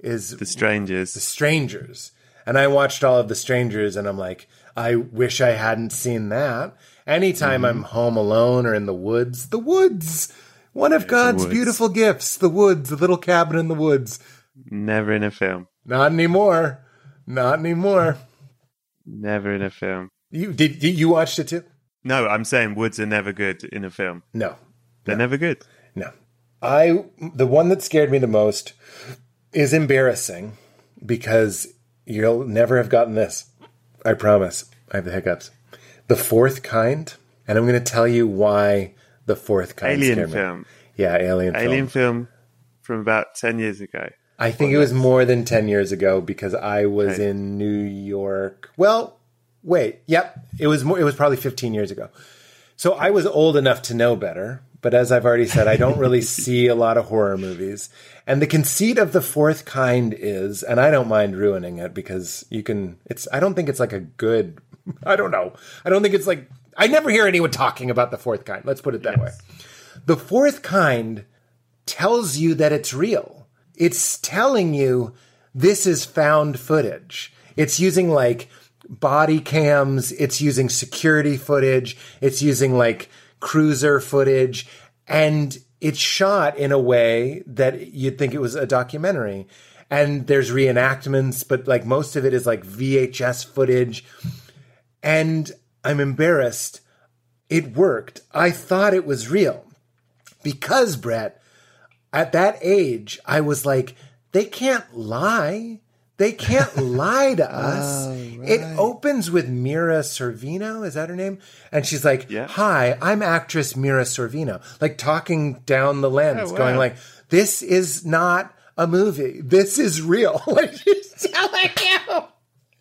Is the strangers. the strangers and i watched all of the strangers and i'm like i wish i hadn't seen that anytime Mm-hmm. i'm home alone or in the woods the woods one of god's beautiful gifts the woods the little cabin in the woods Never in a film. not anymore not anymore Never in a film. you did, did you watched it too No, I'm saying woods are never good in a film. no They're never good. No. I the one that scared me the most is embarrassing because you'll never have gotten this. I promise. I have the hiccups. The fourth kind, and I'm going to tell you why the fourth kind Alien scared me. Film. Yeah, alien, film. Alien film. film from about ten years ago. I think it was more than 10 years ago because I was in New York. Well, wait. Yep. It was more it was probably 15 years ago. So I was old enough to know better, but as I've already said, I don't really see a lot of horror movies. And the conceit of the fourth kind is, and I don't mind ruining it because you can it's I don't think it's like a good I don't know. I don't think it's like I never hear anyone talking about the fourth kind. Let's put it that way. The fourth kind tells you that it's real. It's telling you this is found footage. It's using like body cams, it's using security footage, it's using like cruiser footage, and it's shot in a way that you'd think it was a documentary. And there's reenactments, but like most of it is like VHS footage. And I'm embarrassed. It worked. I thought it was real because Brett, at that age, I was like, they can't lie. They can't lie to oh, us. It opens with Mira Sorvino. Is that her name? And she's like, Yeah. Hi, I'm actress Mira Sorvino. Like talking down the lens, Oh, wow. going like, this is not a movie. This is real. like she's telling you.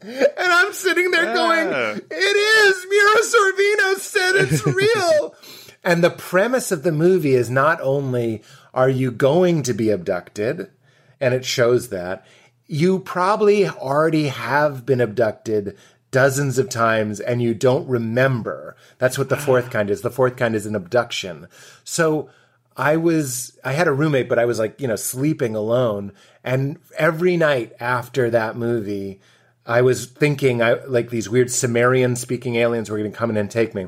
And I'm sitting there Wow. going, it is. Mira Sorvino said it's real. and the premise of the movie is not only are you going to be abducted, and it shows that, you probably already have been abducted dozens of times and you don't remember. That's what the ah. fourth kind is. The fourth kind is an abduction. So I was, I had a roommate, but I was like, you know, sleeping alone. And every night after that movie, I was thinking I like these weird Sumerian speaking aliens were going to come in and take me.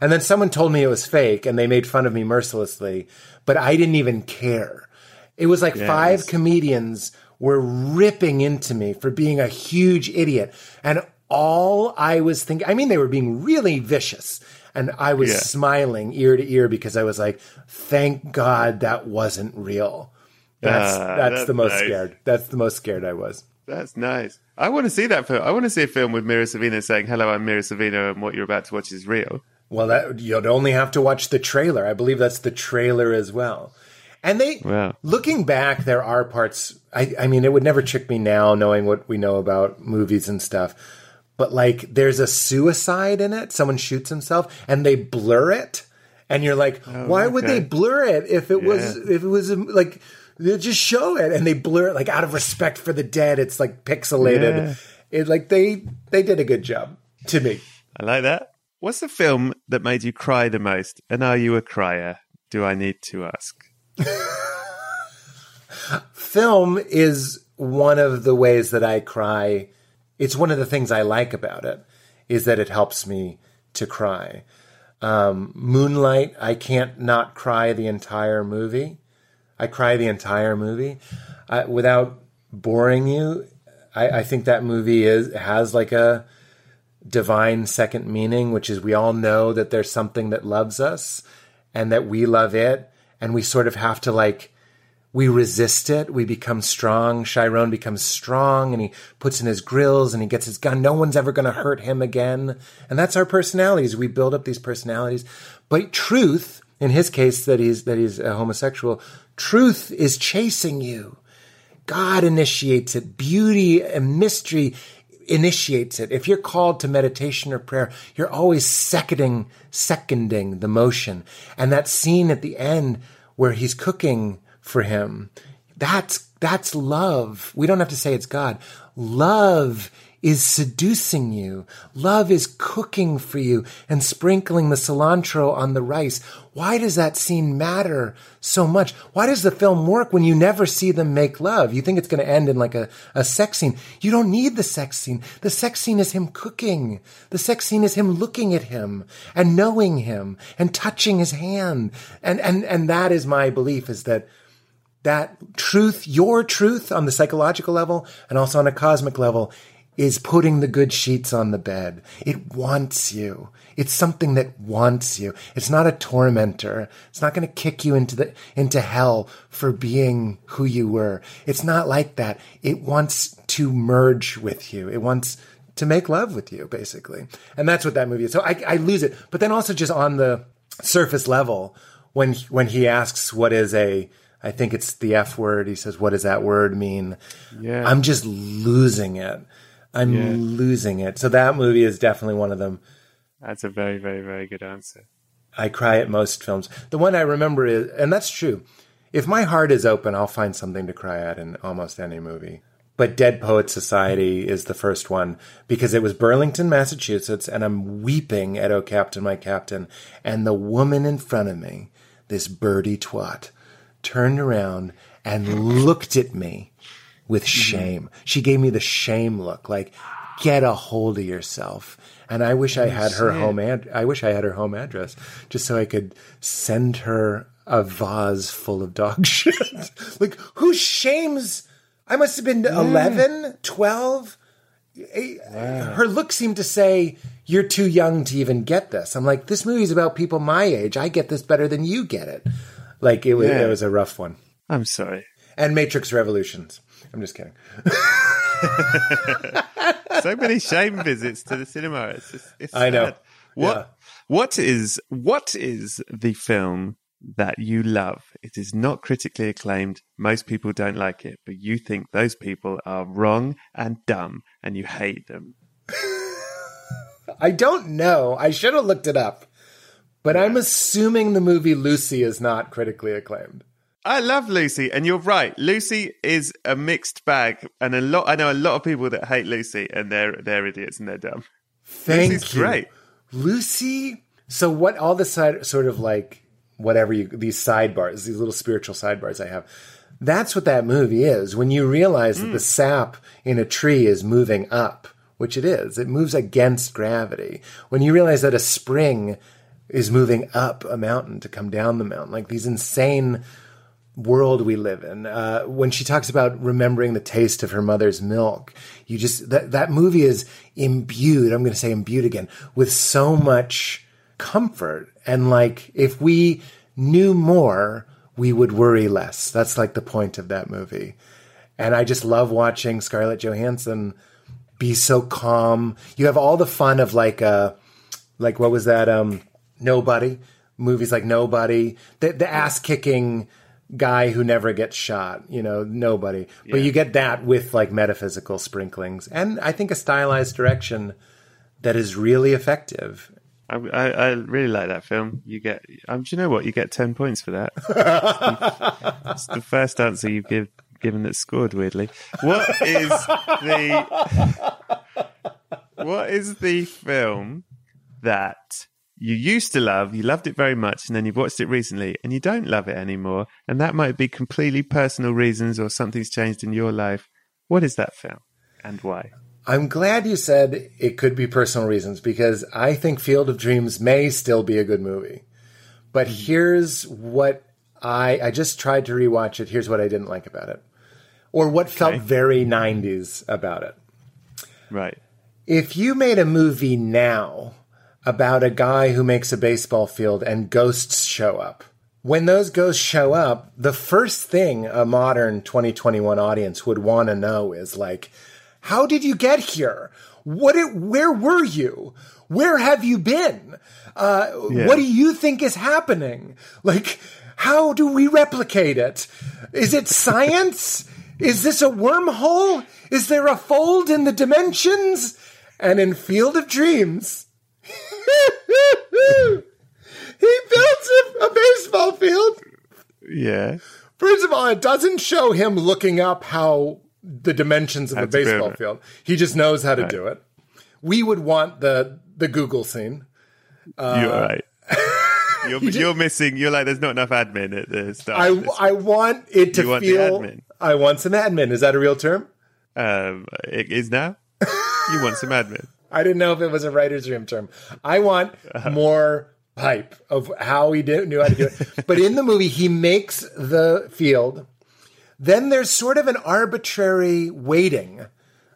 And then someone told me it was fake and they made fun of me mercilessly, but I didn't even care. It was like five comedians were ripping into me for being a huge idiot. And all I was thinking. I mean, they were being really vicious. And I was Yeah. smiling ear to ear because I was like, thank God that wasn't real. That's Ah, that's, that's the most nice. scared. That's the most scared I was. That's nice. I want to see that film. I want to see a film with Mira Sorvino saying, "Hello, I'm Mira Sorvino, and what you're about to watch is real." Well, that you'd only have to watch the trailer. I believe that's the trailer as well. And they, Wow. looking back, there are parts. I, I mean, it would never trick me now, knowing what we know about movies and stuff. But like, there's a suicide in it. Someone shoots himself, and they blur it, and you're like, oh, why would they blur it if it was if it was like they just show it and they blur it like out of respect for the dead. It's like pixelated. Yeah. It like they they did a good job to me. I like that. What's the film that made you cry the most? And are you a crier? Do I need to ask? Film is one of the ways that I cry. It's one of the things I like about it is that it helps me to cry. Um, Moonlight, I can't not cry the entire movie. I cry the entire movie without boring you. I, I think that movie is has like a divine second meaning, which is we all know that there's something that loves us and that we love it, and we sort of have to like we resist it. We become strong. Chiron becomes strong and he puts in his grills and he gets his gun. No one's ever going to hurt him again. And that's our personalities. We build up these personalities. But truth, in his case, that he's, that he's a homosexual, truth is chasing you. God initiates it. Beauty and mystery initiates it. If you're called to meditation or prayer, you're always seconding, seconding the motion. And that scene at the end where he's cooking for him, that's, that's love. We don't have to say it's God. Love is seducing you. Love is cooking for you and sprinkling the cilantro on the rice. Why does that scene matter so much? Why does the film work when you never see them make love? You think it's going to end in like a, a sex scene. You don't need the sex scene. The sex scene is him cooking. The sex scene is him looking at him and knowing him and touching his hand. And, and, and that is my belief is that that truth, your truth on the psychological level and also on a cosmic level is putting the good sheets on the bed. It wants you. It's something that wants you. It's not a tormentor. It's not going to kick you into the, into hell for being who you were. It's not like that. It wants to merge with you. It wants to make love with you, basically. And that's what that movie is. So I, I lose it. But then also just on the surface level, when, when he asks what is a, I think it's the F word. He says, what does that word mean? Yeah. I'm just losing it. I'm losing it. So that movie is definitely one of them. That's a very, very, very good answer. I cry at most films. The one I remember is, and that's true. If my heart is open, I'll find something to cry at in almost any movie. But Dead Poets Society is the first one because it was Burlington, Massachusetts, and I'm weeping at Oh Captain, My Captain. And the woman in front of me, this birdie twat, turned around and looked at me with shame. She gave me the shame look, like, get a hold of yourself. And I wish I had her home ad- I wish I had her home address just so I could send her a vase full of dog shit. like who shames I must have been 11, 12. Eh, Her look seemed to say, You're too young to even get this. I'm like, This movie's about people my age. I get this better than you get it. Like, it was, Yeah. it was a rough one. I'm sorry. And Matrix Revolutions. I'm just kidding. So many shame visits to the cinema. It's just, it's I know. sad. What Yeah. what is what is the film that you love? It is not critically acclaimed. Most people don't like it, but you think those people are wrong and dumb and you hate them. I don't know. I should have looked it up. But I'm assuming the movie Lucy is not critically acclaimed. I love Lucy, and you're right. Lucy is a mixed bag, and a lot. I know a lot of people that hate Lucy, and they're they're idiots and they're dumb. Thank Lucy's you. great. Lucy. So what? All the side, sort of like whatever you these sidebars, these little spiritual sidebars I have. That's what that movie is. When you realize that the mm. sap in a tree is moving up, which it is, it moves against gravity. When you realize that a spring is moving up a mountain to come down the mountain, like these insane world we live in. Uh, when she talks about remembering the taste of her mother's milk, you just that that movie is imbued. I'm going to say imbued again with so much comfort and like if we knew more, we would worry less. That's like the point of that movie. And I just love watching Scarlett Johansson be so calm. You have all the fun of like uh like what was that um Nobody movies like Nobody, the the ass kicking guy who never gets shot, you know, nobody. But you get that with like metaphysical sprinklings and I think a stylized direction that is really effective. I, I, I really like that film. You get, um, do you know what? You get ten points for that. it's the first answer you've give, given that scored. Weirdly, what is the what is the film that you used to love? You loved it very much, and then you've watched it recently, and you don't love it anymore. And that might be completely personal reasons, or something's changed in your life. What is that film, and why? I'm glad you said it could be personal reasons because I think Field of Dreams may still be a good movie. But hmm. here's what I I just tried to rewatch it. Here's what I didn't like about it. Or what felt very 90s about it. Right. If you made a movie now about a guy who makes a baseball field and ghosts show up, when those ghosts show up, the first thing a modern 2021 audience would want to know is like, how did you get here? What? It, where were you? Where have you been? Uh, Yeah. What do you think is happening? Like, how do we replicate it? Is it science? is this a wormhole? Is there a fold in the dimensions? And in Field of Dreams, he builds a, a baseball field. Yeah. First of all, it doesn't show him looking up how the dimensions of How the baseball field. He just knows how to Right. do it. We would want the the Google scene. Uh, you're right. You're, you're missing. You're like, there's not enough admin at the start. I. I want it to You want the feel. admin. I want some admin. Is that a real term? um, it is now. You want some admin? I didn't know if it was a writer's room term. I want more hype of how he did, knew how to do it. but in the movie, he makes the field. Then there's sort of an arbitrary waiting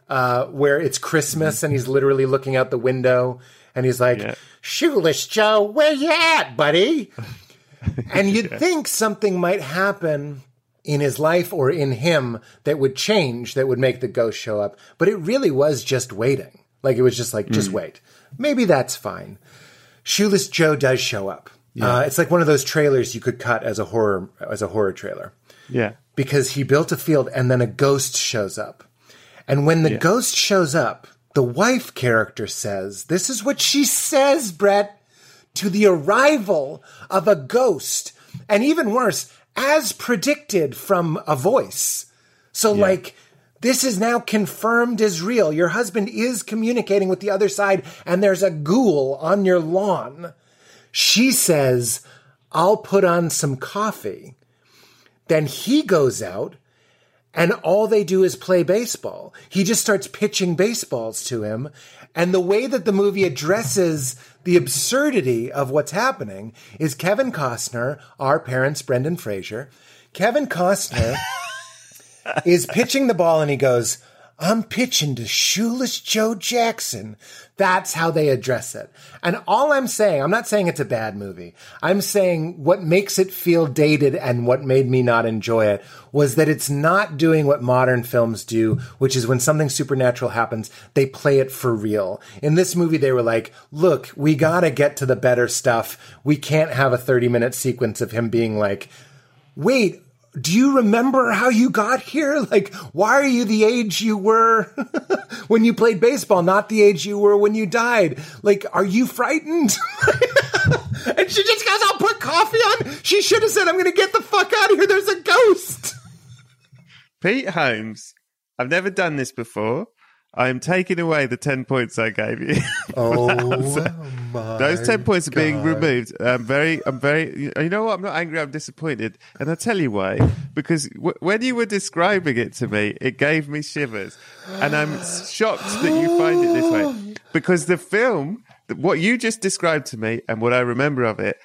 uh, where it's Christmas and he's literally looking out the window and he's like, Yeah. Shoeless Joe, where you at, buddy? and you'd think something might happen in his life or in him that would change, that would make the ghost show up. But it really was just waiting. Like it was just like, just wait. Maybe that's fine. Shoeless Joe does show up. Uh, it's like one of those trailers you could cut as a horror as a horror trailer Yeah. because he built a field and then a ghost shows up. And when the ghost shows up, the wife character says, This is what she says, Brett, to the arrival of a ghost. And even worse, as predicted from a voice. So, like, this is now confirmed as real. Your husband is communicating with the other side, and there's a ghoul on your lawn. She says, I'll put on some coffee. Then he goes out and all they do is play baseball. He just starts pitching baseballs to him. And the way that the movie addresses the absurdity of what's happening is Kevin Costner, our parents, Brendan Fraser. Kevin Costner is pitching the ball and he goes, I'm pitching to Shoeless Joe Jackson. That's how they address it. And all I'm saying, I'm not saying it's a bad movie. I'm saying what makes it feel dated and what made me not enjoy it was that it's not doing what modern films do, which is when something supernatural happens, they play it for real. In this movie, they were like, look, we gotta get to the better stuff. We can't have a 30 minute sequence of him being like, wait, do you remember how you got here? Like, why are you the age you were when you played baseball, not the age you were when you died? Like, are you frightened? and she just goes, I'll put coffee on. She should have said, I'm going to get the fuck out of here. There's a ghost. Pete Holmes. I've never done this before. I'm taking away the 10 points I gave you. Oh, my. Those 10 points are being removed. I'm very, I'm very, you know what? I'm not angry. I'm disappointed. And I'll tell you why. Because w- when you were describing it to me, it gave me shivers. And I'm shocked that you find it this way. Because the film, what you just described to me and what I remember of it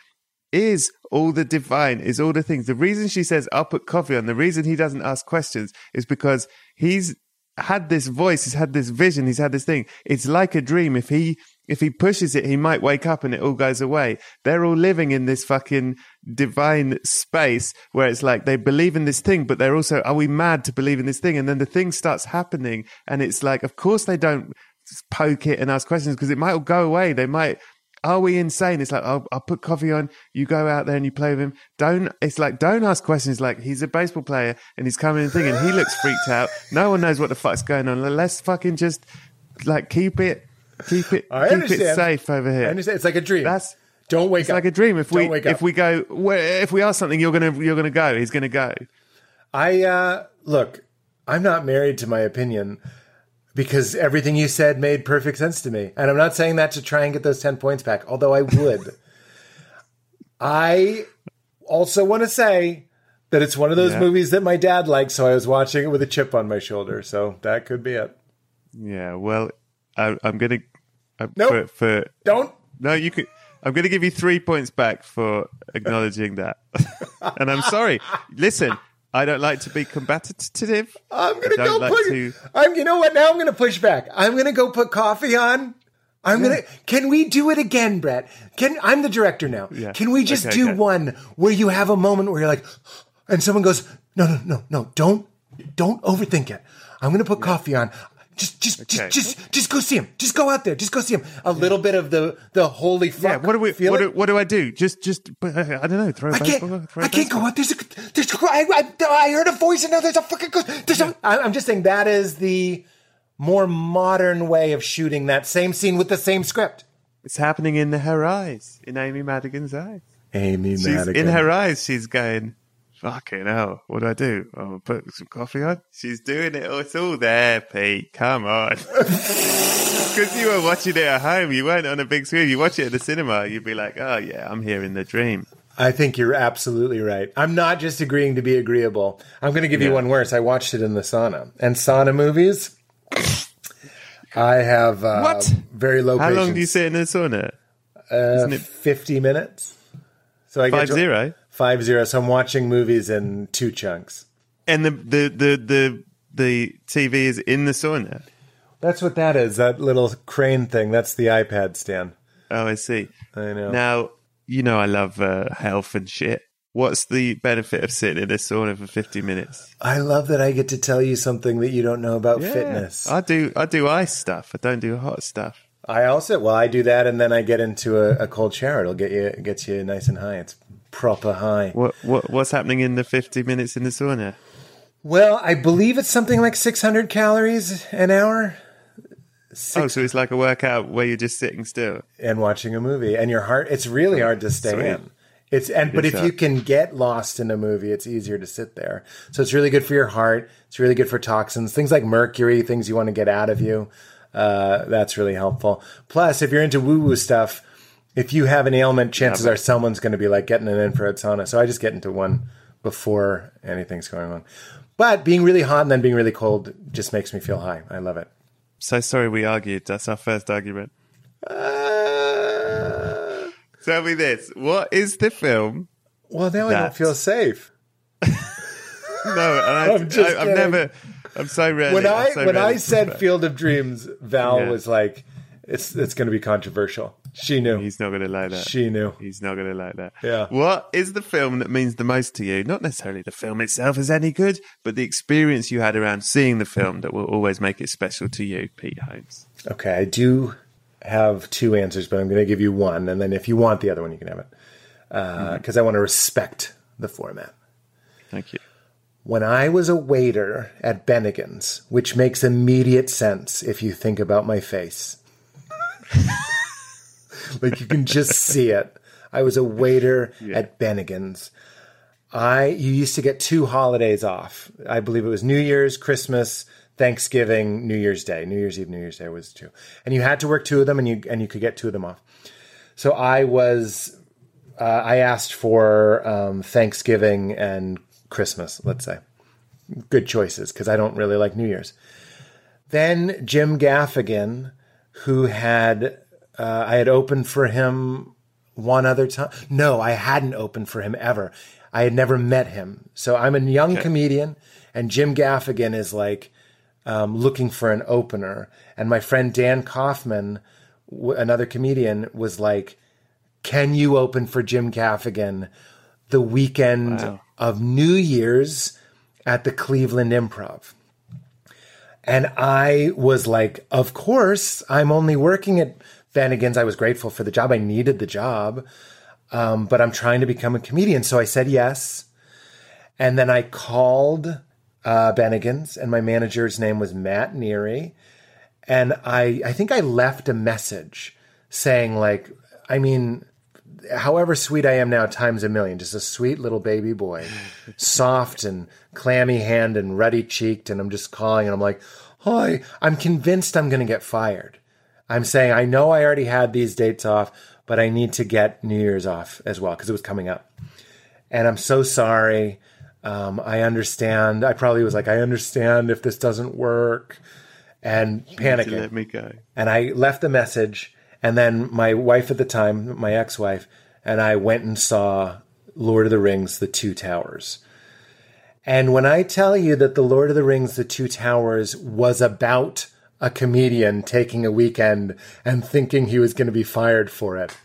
is all the divine, is all the things. The reason she says, I'll put coffee on, the reason he doesn't ask questions is because he's had this voice, he's had this vision, he's had this thing. It's like a dream. If he, if he pushes it, he might wake up and it all goes away. They're all living in this fucking divine space where it's like they believe in this thing, but they're also, are we mad to believe in this thing? And then the thing starts happening and it's like, of course they don't poke it and ask questions because it might all go away. They might, are we insane? It's like, I'll, I'll put coffee on, you go out there and you play with him. Don't, it's like, don't ask questions like he's a baseball player and he's coming and thing and he looks freaked out. No one knows what the fuck's going on. Let's fucking just like keep it, keep it, I keep it safe over here. I understand. It's like a dream. That's, don't wake up. it's up. like a dream. If Don't we, if we go, if we ask something, you're going to, you're going to go, he's going to go. I uh, look. I'm not married to my opinion because everything you said made perfect sense to me, and I'm not saying that to try and get those ten points back. Although I would. I also want to say that it's one of those Yeah. movies that my dad liked, so I was watching it with a chip on my shoulder. So that could be it. Yeah. Well, I, I'm going to, uh, Nope. for, for, Don't. No, you could. I'm going to give you three points back for acknowledging that. and I'm sorry. Listen, I don't like to be combative. I'm gonna go like push. to- I'm. You know what? Now I'm gonna push back. I'm gonna go put coffee on. I'm gonna. Can we do it again, Brett? Can I'm the director now? Yeah. Can we just Okay, do okay. one where you have a moment where you're like, and someone goes, no, no, no, no, don't, don't overthink it. I'm gonna put coffee on. Just, just, Okay. just, just, just go see him. Just go out there. Just go see him. A little bit of the the holy fuck. Yeah. What do we? Feel What do, what do I do? Just, just. uh, I don't know. Throw a I baseball. can't. throw a I can't go out. There's a. There's. I, I, I heard a voice, and now there's a fucking. ghost. There's a, I, I'm just saying that is the more modern way of shooting that same scene with the same script. It's happening in her eyes, in Amy Madigan's eyes. Amy She's in her eyes. She's going. Fucking hell! What do I do? I'll put some coffee on. She's doing it. Oh, it's all there, Pete. Come on. Because you were watching it at home, you weren't on a big screen. You watch it at the cinema, you'd be like, "Oh yeah, I'm here in the dream." I think you're absolutely right. I'm not just agreeing to be agreeable. I'm going to give you one worse. I watched it in the sauna, and sauna movies. I have uh, What? very low. How long do you sit in the sauna? Uh, Isn't it- Fifty minutes. So I get Five to- zero. Five zero. So I'm watching movies in two chunks. And the the the the the TV is in the sauna. That's what that is. That little crane thing. That's the iPad stand. Oh, I see. I know. Now you know I love uh, health and shit. What's the benefit of sitting in a sauna for fifty minutes? I love that I get to tell you something that you don't know about fitness. I do. I do ice stuff. I don't do hot stuff. I also well, I do that, and then I get into a, a cold shower. It'll get you get you nice and high. It's proper high. What what what's happening in the fifty minutes in the sauna? Well, I believe it's something like 600 calories an hour, Oh, so it's like a workout where you're just sitting still. and watching a movie, and your heart. It's really hard to stay Sweet. in. It's and but if you can get lost in a movie, it's easier to sit there. So it's really good for your heart. It's really good for toxins, things like mercury, things you want to get out of you. Uh, that's really helpful. Plus, if you're into woo woo stuff, if you have an ailment, chances are someone's going to be like getting an infrared sauna. So I just get into one before anything's going on. But being really hot and then being really cold just makes me feel high. I love it. So sorry we argued. That's our first argument. Uh, Tell me this: What is the film? well, now I don't feel safe. No, and I, I'm just I, I've kidding. never. I'm so ready. when I so when I said. Field of Dreams, Val Yeah. was like, "It's it's going to be controversial." She knew. he's not going to like that. She knew. He's not going to like that. Yeah. What is the film that means the most to you? Not necessarily the film itself is any good, but the experience you had around seeing the film that will always make it special to you, Pete Holmes. Okay, I do have two answers, but I'm going to give you one, and then if you want the other one, you can have it uh, mm-hmm. because I want to respect the format. Thank you. When I was a waiter at Bennigan's, which makes immediate sense if you think about my face. Like you can just see it. I was a waiter at Bennigan's. I you used to get two holidays off. I believe it was New Year's, Christmas, Thanksgiving, New Year's Day. New Year's Eve, New Year's Day was two. And you had to work two of them and you and you could get two of them off. So I was uh, I asked for um, Thanksgiving and Christmas, let's say. Good choices because I don't really like New Year's. Then Jim Gaffigan, who had uh, I had opened for him one other time. No, I hadn't opened for him ever. I had never met him. So I'm a young comedian, and Jim Gaffigan is like um, looking for an opener. And my friend Dan Kaufman, w- another comedian, was like, Can you open for Jim Gaffigan the weekend of New Year's at the Cleveland Improv? And I was like, Of course, I'm only working at Bennigan's. I was grateful for the job. I needed the job. Um, but I'm trying to become a comedian. So I said yes. And then I called uh, Bennigan's, and my manager's name was Matt Neary. And I, I think I left a message saying, like, I mean, however sweet I am now, times a million, just a sweet little baby boy, soft and clammy hand and ruddy cheeked. And I'm just calling, and I'm like, hi, I'm convinced I'm going to get fired. I'm saying, I know I already had these dates off, but I need to get New Year's off as well because it was coming up. And I'm so sorry. Um, I understand. I probably was like, I understand if this doesn't work and panicking. let me go. And I left a message. And then my wife at the time, my ex wife, and I went and saw Lord of the Rings, The Two Towers. And when I tell you that The Lord of the Rings, The Two Towers was about a comedian taking a weekend and thinking he was going to be fired for it,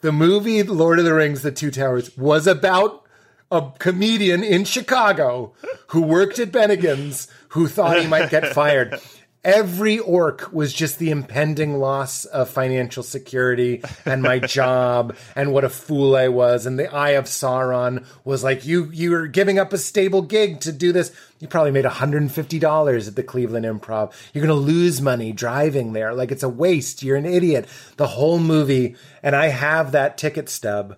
the movie Lord of the Rings, The Two Towers was about a comedian in Chicago who worked at Bennigan's who thought he might get fired. Every orc was just the impending loss of financial security and my job and what a fool I was. And the Eye of Sauron was like, you, you're giving up a stable gig to do this. You probably made $150 at the Cleveland Improv. You're going to lose money driving there. Like it's a waste. You're an idiot. The whole movie. And I have that ticket stub.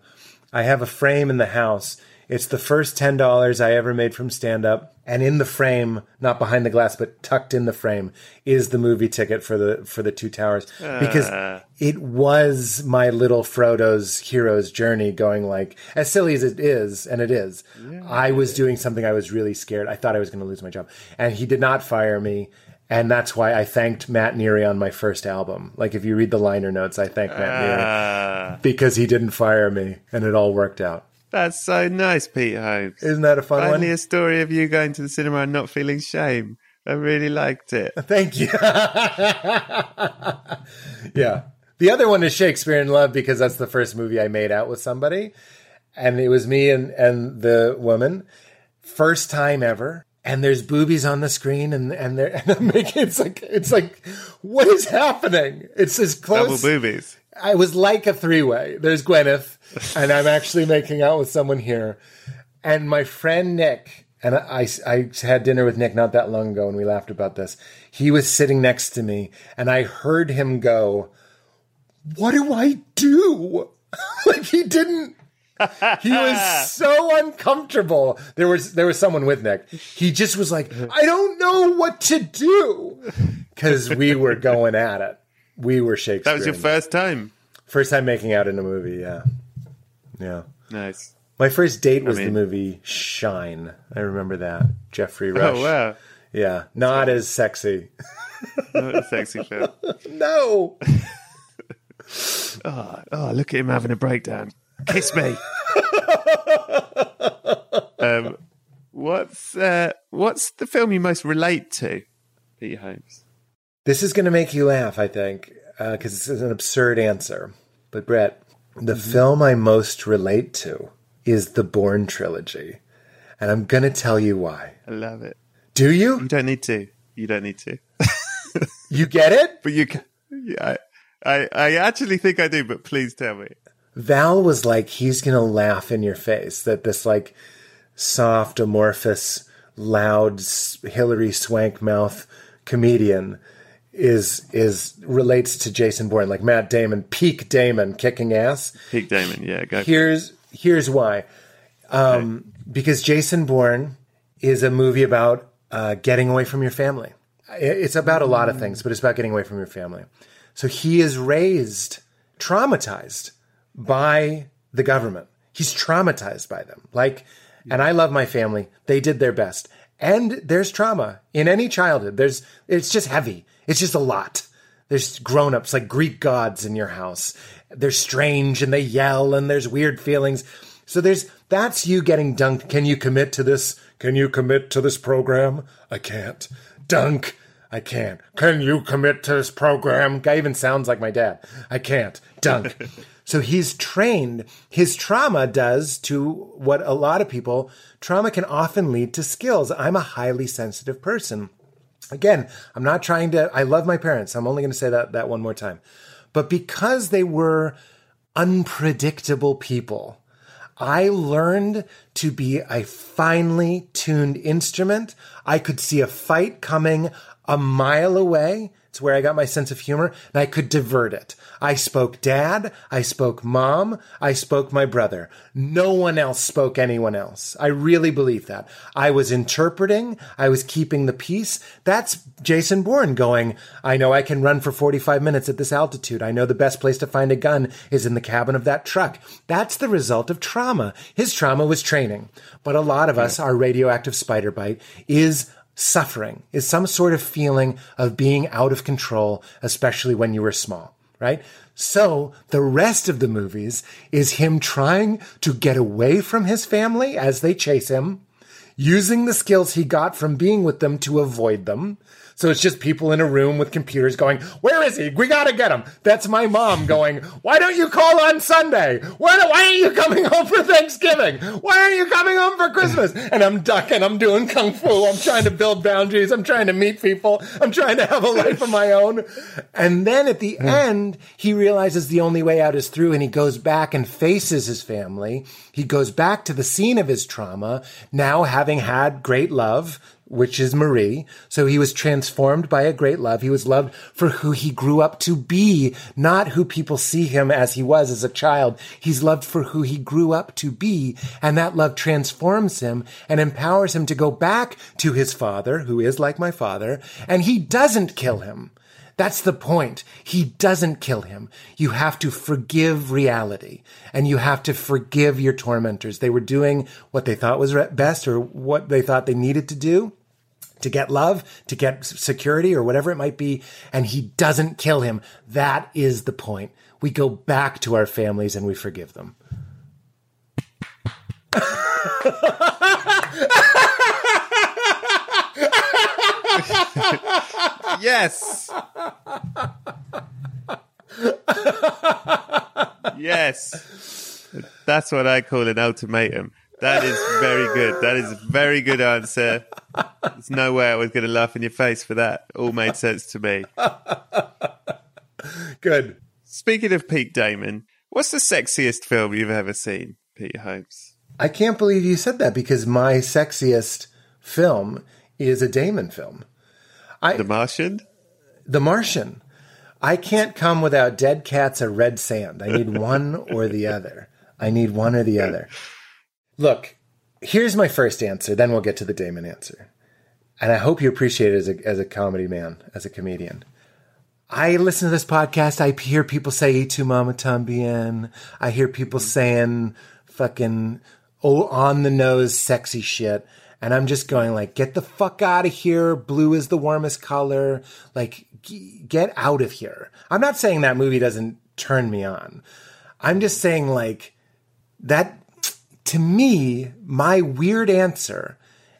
I have a frame in the house. It's the first $10 I ever made from stand up. And in the frame, not behind the glass, but tucked in the frame, is the movie ticket for the for the Two Towers. Because it was my little Frodo's hero's journey going like as silly as it is, and it is. I was doing something I was really scared. I thought I was gonna lose my job. And he did not fire me. And that's why I thanked Matt Neary on my first album. Like if you read the liner notes, I thank Matt Neary Ah, because he didn't fire me and it all worked out. That's so nice, Pete Holmes. Isn't that a fun Finally, one? a story of you going to the cinema and not feeling shame. I really liked it. Thank you. yeah. The other one is Shakespeare in Love because that's the first movie I made out with somebody. And it was me and, and the woman. First time ever. And there's boobies on the screen and, and they're and I'm making it's like it's like what is happening? It's as close Double boobies. I was like a three way. There's Gwyneth, and I'm actually making out with someone here. And my friend Nick, and I, I had dinner with Nick not that long ago, and we laughed about this. He was sitting next to me, and I heard him go, What do I do? like he didn't. He was so uncomfortable. There was there was someone with Nick. He just was like, I don't know what to do, because we were going at it. We were Shakespeare. That was your first time. First time making out in a movie, yeah. Yeah. Nice. My first date was mean- the movie Shine. I remember that. Geoffrey Rush. Oh wow, Yeah. Not as sexy. what a sexy film. No. Oh, oh, look at him having a breakdown. Kiss me. um, what's uh, what's the film you most relate to, Pete Holmes? This is going to make you laugh, I think, uh, because this is an absurd answer. But Brett, the mm-hmm. film I most relate to is the Bourne trilogy. And I'm going to tell you why. I love it. Do you? You don't need to. You don't need to. You get it? But you can. Yeah, I, I, I actually think I do. But please tell me. Val was like, he's going to laugh in your face that this like soft, amorphous, loud, Hilary Swank mouth comedian is is relates to Jason Bourne, like Matt Damon, peak Damon kicking ass. Peak Damon. Yeah, go. Here's here's why. Um, Because Jason Bourne is a movie about uh, getting away from your family. It's about a lot of things, but it's about getting away from your family. So he is raised traumatized by the government. He's traumatized by them. Like, and I love my family. They did their best. And there's trauma in any childhood. There's, it's just heavy. It's just a lot. There's grown ups like Greek gods in your house. They're strange and they yell and there's weird feelings. So there's that's you getting dunked. Can you commit to this? Can you commit to this program? I can't. Dunk. I can't. Can you commit to this program? Guy even sounds like my dad. I can't. Dunk. so he's trained. His trauma does to what a lot of people, trauma can often lead to skills. I'm a highly sensitive person. Again, I'm not trying to, I love my parents. I'm only going to say that, that one more time. But because they were unpredictable people, I learned to be a finely tuned instrument. I could see a fight coming a mile away. It's where I got my sense of humor and I could divert it. I spoke dad. I spoke mom. I spoke my brother. No one else spoke anyone else. I really believe that. I was interpreting. I was keeping the peace. That's Jason Bourne going, I know I can run for 45 minutes at this altitude. I know the best place to find a gun is in the cabin of that truck. That's the result of trauma. His trauma was training. But a lot of us, our radioactive spider bite is suffering is some sort of feeling of being out of control, especially when you were small, right? So the rest of the movies is him trying to get away from his family as they chase him, using the skills he got from being with them to avoid them, so it's just people in a room with computers going, Where is he? We gotta get him. That's my mom going, Why don't you call on Sunday? Why, why are you coming home for Thanksgiving? Why aren't you coming home for Christmas? And I'm ducking, I'm doing kung fu, I'm trying to build boundaries, I'm trying to meet people, I'm trying to have a life of my own. And then at the hmm. end, he realizes the only way out is through and he goes back and faces his family. He goes back to the scene of his trauma, now having had great love, which is Marie. So he was transformed by a great love. He was loved for who he grew up to be, not who people see him as he was as a child. He's loved for who he grew up to be. And that love transforms him and empowers him to go back to his father, who is like my father, and he doesn't kill him. That's the point. He doesn't kill him. You have to forgive reality and you have to forgive your tormentors. They were doing what they thought was best or what they thought they needed to do to get love, to get security or whatever it might be. And he doesn't kill him. That is the point. We go back to our families and we forgive them. yes. yes. That's what I call an ultimatum. That is very good. That is a very good answer. There's no way I was going to laugh in your face for that. All made sense to me. Good. Speaking of Pete Damon, what's the sexiest film you've ever seen, Pete Holmes? I can't believe you said that because my sexiest film is a Damon film. I, the Martian? The Martian. I can't come without dead cats or red sand. I need one or the other. I need one or the other. Look, here's my first answer, then we'll get to the Damon answer. And I hope you appreciate it as a, as a comedy man, as a comedian. I listen to this podcast. I hear people say "Y tu mamá también." I hear people mm-hmm. saying fucking oh, on the nose, sexy shit. And I'm just going like, get the fuck out of here. Blue is the warmest color. Like, g- get out of here. I'm not saying that movie doesn't turn me on. I'm just saying like that to me, my weird answer,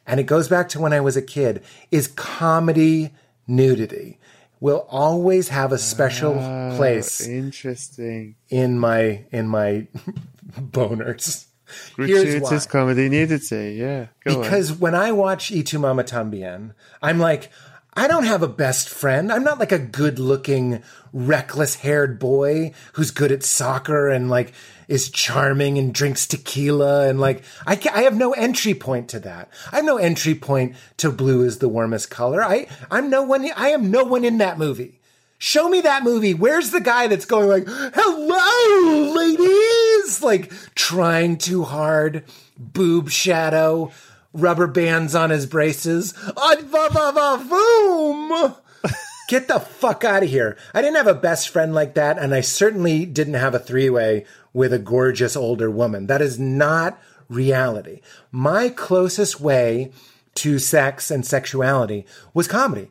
and it goes back to when I was a kid, is comedy nudity will always have a special oh, place. Interesting. In my in my boners. Gratuitous comedy nudity, yeah. Go because on. when I watch Y tu mamá también, I'm like, I don't have a best friend. I'm not like a good looking, reckless haired boy who's good at soccer and like is charming and drinks tequila. And like, I, I have no entry point to that. I have no entry point to blue is the warmest color. I, I'm no one, I am no one in that movie. Show me that movie. Where's the guy that's going like, hello, ladies? Like trying too hard, boob shadow, rubber bands on his braces. Uh, Boom! Get the fuck out of here. I didn't have a best friend like that, and I certainly didn't have a three way with a gorgeous older woman. That is not reality. My closest way to sex and sexuality was comedy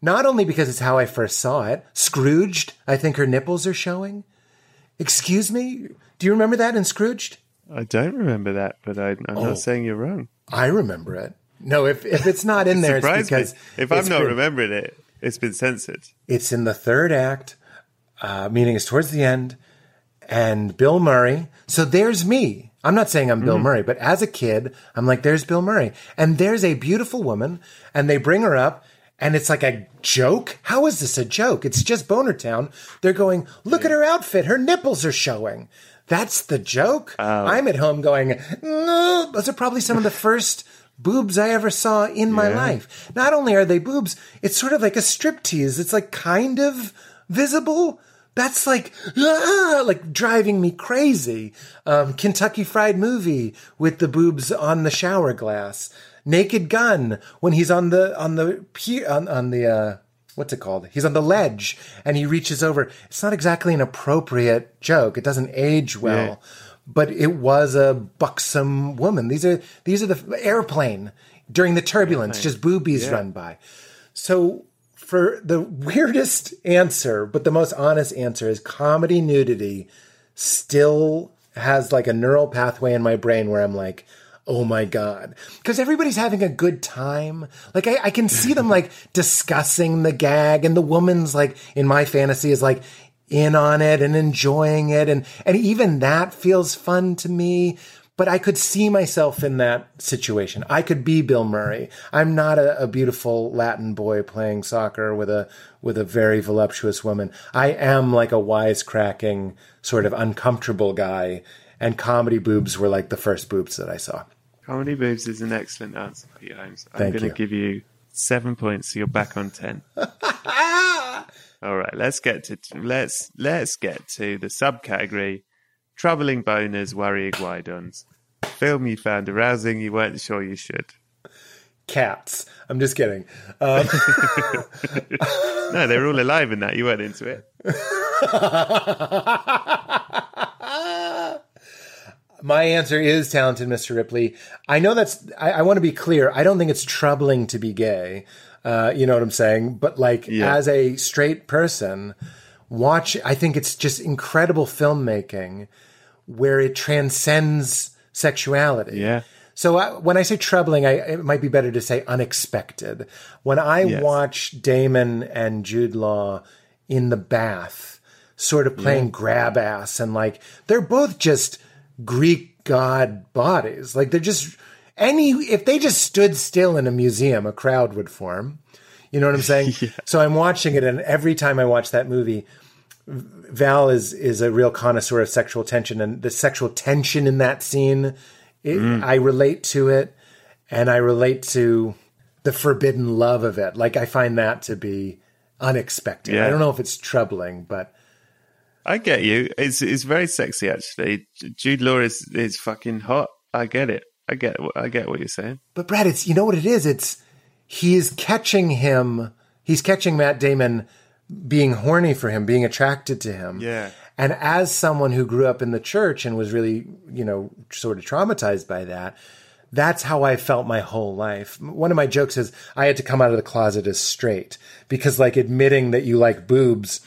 Not only because it's how I first saw it, Scrooged, I think her nipples are showing. Excuse me? Do you remember that in Scrooged? I don't remember that, but I, I'm Oh. not saying you're wrong. I remember it. No, if, if it's not in there, it's Surprise me. because If I'm not been- remembering it, it's been censored. It's in the third act, uh, meaning it's towards the end, and Bill Murray. So there's me. I'm not saying I'm Bill Murray, but as a kid, I'm like, there's Bill Murray. And there's a beautiful woman, and they bring her up, and it's like a joke. How is this a joke? It's just Boner Town. They're going, look at her outfit. Her nipples are showing. That's the joke. I'm at home going, no, those are probably some of the first boobs I ever saw in my life. Not only are they boobs, it's sort of like a striptease. It's like kind of visible. That's like, ah, like driving me crazy. Um, Kentucky Fried Movie with the boobs on the shower glass. Naked Gun when he's on the on the on, on the uh, what's it called? He's on the ledge and he reaches over. It's not exactly an appropriate joke. It doesn't age well, Yeah. but it was a buxom woman. These are these are the airplane during the turbulence. Just boobies run by. So for the weirdest answer, but the most honest answer is comedy nudity still has like a neural pathway in my brain where I'm like, oh my God. Because everybody's having a good time. Like I, I can see them like discussing the gag and the woman's like in my fantasy is like in on it and enjoying it. And, and even that feels fun to me. But I could see myself in that situation. I could be Bill Murray. I'm not a, a beautiful Latin boy playing soccer with a with a very voluptuous woman. I am like a wisecracking, sort of uncomfortable guy. And comedy boobs were like the first boobs that I saw. Comedy boobs is an excellent answer, Peter Holmes. I'm going to give you seven points, so you're back on ten. All right, let's get to let's let's get to the subcategory: troubling boners, worrying guidons. Film you found arousing, you weren't sure you should. Cats. I'm just kidding. Um, No, they're all alive in that. You weren't into it. My answer is talented Mr. Ripley. I know that's, I, I want to be clear. I don't think it's troubling to be gay. Uh, you know what I'm saying? But like, Yeah. as a straight person, watch, I think it's just incredible filmmaking where it transcends sexuality. Yeah. So I, when I say troubling, I, it might be better to say unexpected. When I Yes. watch Damon and Jude Law in the bath, sort of playing grab ass, and like they're both just Greek god bodies. Like they're just any if they just stood still in a museum, a crowd would form. You know what I'm saying? So I'm watching it, and every time I watch that movie, Val is is a real connoisseur of sexual tension, and the sexual tension in that scene, it, mm. I relate to it, and I relate to the forbidden love of it. Like I find that to be unexpected. Yeah. I don't know if it's troubling, but I get you. It's it's very sexy actually. Jude Law is is fucking hot. I get it. I get I get what you're saying. but Brad, it's you know what it is. It's he's catching him. He's catching Matt Damon being horny for him, being attracted to him. Yeah. And as someone who grew up in the church and was really, you know, sort of traumatized by that, that's how I felt my whole life. One of my jokes is I had to come out of the closet as straight because like admitting that you like boobs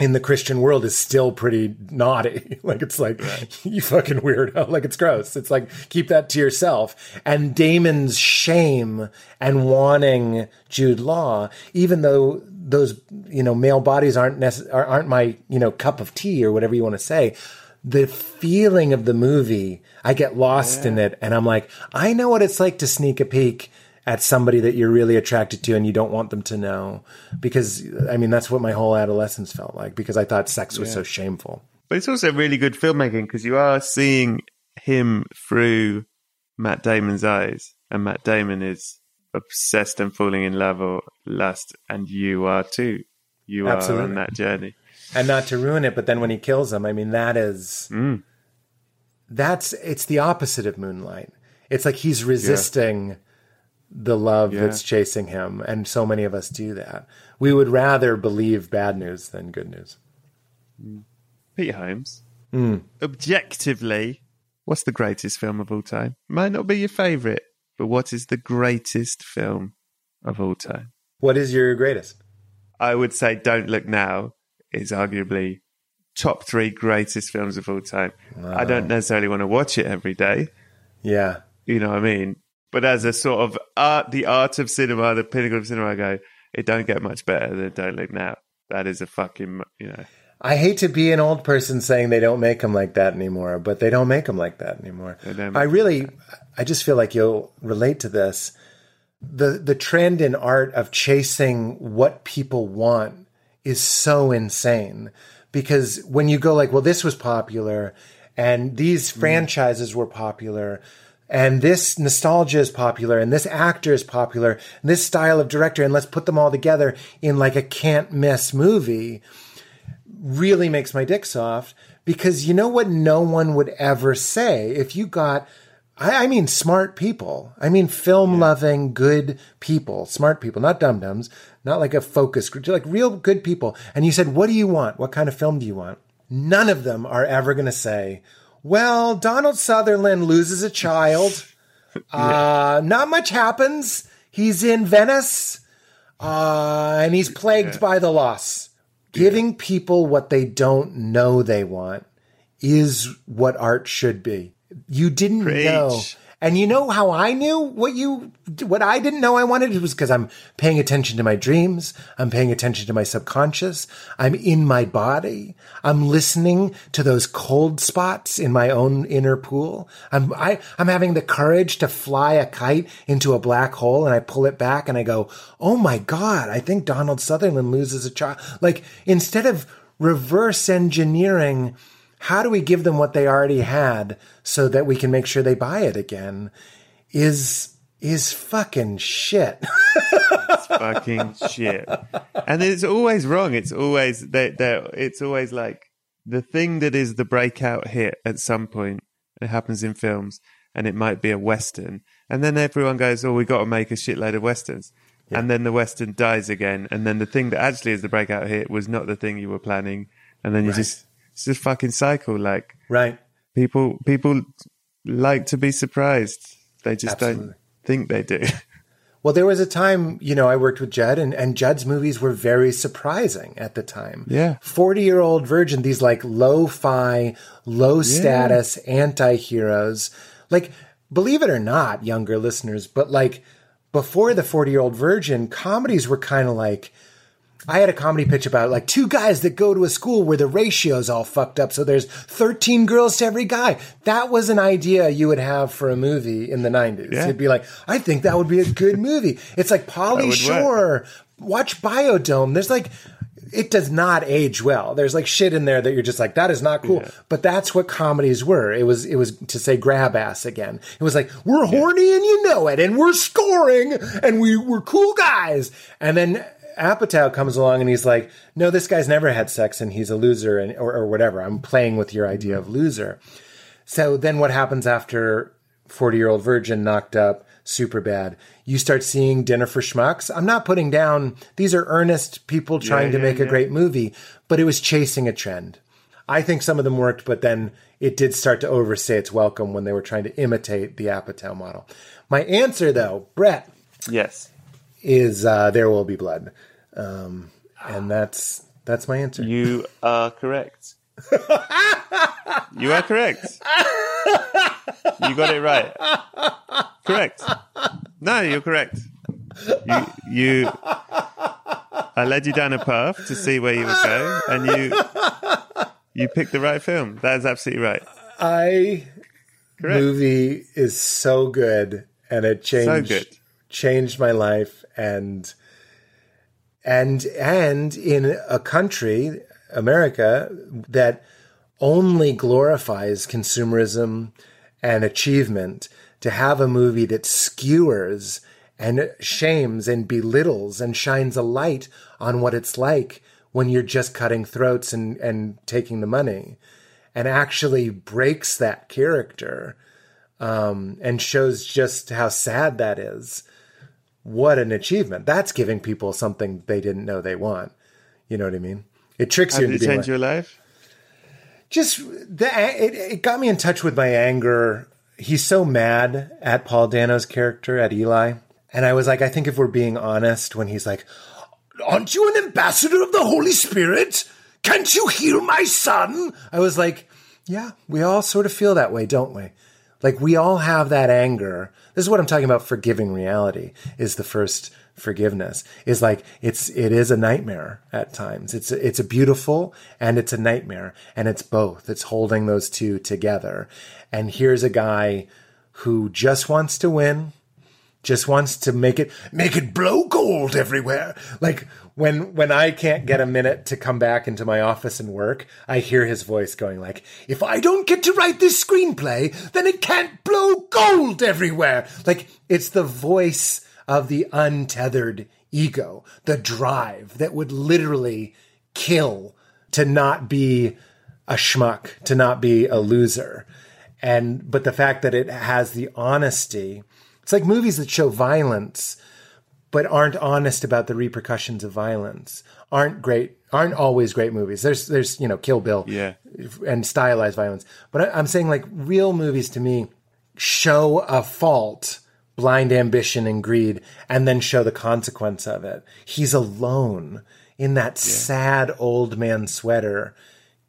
in the Christian world is still pretty naughty. like it's like you fucking weirdo. Like it's gross. It's like keep that to yourself. And Damon's shame and wanting Jude Law, even though those you know male bodies aren't are- aren't my you know cup of tea or whatever you want to say. The feeling of the movie, I get lost in it, and I'm like, I know what it's like to sneak a peek at somebody that you're really attracted to and you don't want them to know. Because i mean that's what my whole adolescence felt like because i thought sex was so shameful. But it's also really good filmmaking because you are seeing him through Matt Damon's eyes, and Matt Damon is obsessed and falling in love or lust, and you are too. You are on that journey. and not to ruin it but then when he kills him i mean that is mm. that's it's the opposite of moonlight. It's like he's resisting the love Yeah. that's chasing him and so many of us do that we would rather believe bad news than good news Peter Holmes. Hmm. Objectively, what's the greatest film of all time? Might not be your favourite, but what is the greatest film of all time? what is your greatest I would say Don't Look Now is arguably top three greatest films of all time. I don't necessarily want to watch it every day. Yeah. You know what I mean? But as a sort of art, the art of cinema, the pinnacle of cinema, I go, it don't get much better than Don't Look Now. That is a fucking, you know. I hate to be an old person saying they don't make them like that anymore, but they don't make them like that anymore. I really, I just feel like you'll relate to this. The the trend in art of chasing what people want is so insane because when you go like, well, this was popular, and these mm. franchises were popular, and this nostalgia is popular, and this actor is popular, and this style of director, and let's put them all together in like a can't miss movie really makes my dick soft because you know what no one would ever say if you got I, I mean smart people. I mean film loving good people, smart people, not dum dums, not like a focus group, like real good people. And you said, What do you want? What kind of film do you want? None of them are ever gonna say, Well, Donald Sutherland loses a child. Uh not much happens. He's in Venice. Uh and he's plagued by the loss giving people what they don't know they want is what art should be. You didn't Preach. know. And you know how I knew what you what I didn't know I wanted it was because I'm paying attention to my dreams, I'm paying attention to my subconscious, I'm in my body, I'm listening to those cold spots in my own inner pool. I'm I, I'm having the courage to fly a kite into a black hole and I pull it back and I go, "Oh my god, I think Donald Sutherland loses a child." Like instead of reverse engineering how do we give them what they already had so that we can make sure they buy it again is is fucking shit. It's fucking shit. And it's always wrong. It's always they they it's always like the thing that is the breakout hit at some point. It happens in films, and it might be a western, and then everyone goes, "Oh, we got to make a shitload of westerns." And then the western dies again, and then the thing that actually is the breakout hit was not the thing you were planning, and then you just it's just fucking cycle. Like right. people people like to be surprised. They just Absolutely. don't think they do. Well, there was a time, you know, I worked with Judd and, and Judd's movies were very surprising at the time. Yeah. 40 year old virgin, these like low fi, low status anti heroes. Like, believe it or not, younger listeners, but like before the 40 year old virgin, comedies were kind of like, I had a comedy pitch about like two guys that go to a school where the ratio's all fucked up. So there's 13 girls to every guy. That was an idea you would have for a movie in the 90s. Yeah. You'd be like, I think that would be a good movie. It's like Pauly Shore. Watch Bio-Dome. There's like, it does not age well. There's like shit in there that you're just like, that is not cool. But that's what comedies were. It was, it was to say grab ass again. It was like, we're horny and you know it, and we're scoring, and we, we're cool guys. And then Apatow comes along and he's like, no, this guy's never had sex and he's a loser and, or, or whatever. I'm playing with your idea of loser. So then what happens after 40 year old virgin knocked up super bad? You start seeing dinner for schmucks. I'm not putting down, these are earnest people trying to yeah, make a great movie, but it was chasing a trend. I think some of them worked, but then it did start to overstay its welcome when they were trying to imitate the Apatow model. My answer though, Brett, yes. Is uh, There Will Be Blood. Um, and that's that's my answer. You are correct. you are correct. You got it right. Correct. No, you're correct. You, you. I led you down a path to see where you would go, and you you picked the right film. That is absolutely right. I Correct. movie is so good, and it changed good. Changed my life, and and and in a country, America, that only glorifies consumerism and achievement, to have a movie that skewers and shames and belittles and shines a light on what it's like when you're just cutting throats and, and taking the money and actually breaks that character um, and shows just how sad that is. What an achievement. That's giving people something they didn't know they want. You know what I mean? It tricks How you did into it change like, your life? just the it, it got me in touch with my anger. He's so mad at Paul Dano's character at Eli, and I was like, I think if we're being honest, when he's like, aren't you an ambassador of the Holy Spirit? Can't you hear my son? I was like, yeah, we all sort of feel that way, don't we? Like we all have that anger. This is what I'm talking about. Forgiving reality is the first forgiveness. Is like it's it is a nightmare at times. It's it's a beautiful and it's a nightmare and it's both. It's holding those two together. And here's a guy who just wants to win just wants to make it make it blow gold everywhere. Like when when i can't get a minute to come back into my office and work i hear his voice going like if i don't get to write this screenplay then it can't blow gold everywhere like it's the voice of the untethered ego, the drive that would literally kill to not be a schmuck, to not be a loser. And, but the fact that it has the honesty, it's like movies that show violence, but aren't honest about the repercussions of violence, aren't great, aren't always great movies. There's, there's, you know, Kill Bill Yeah. and stylized violence. But I, I'm saying like real movies to me show a fault blind ambition and greed and then show the consequence of it. He's alone in that sad old man sweater,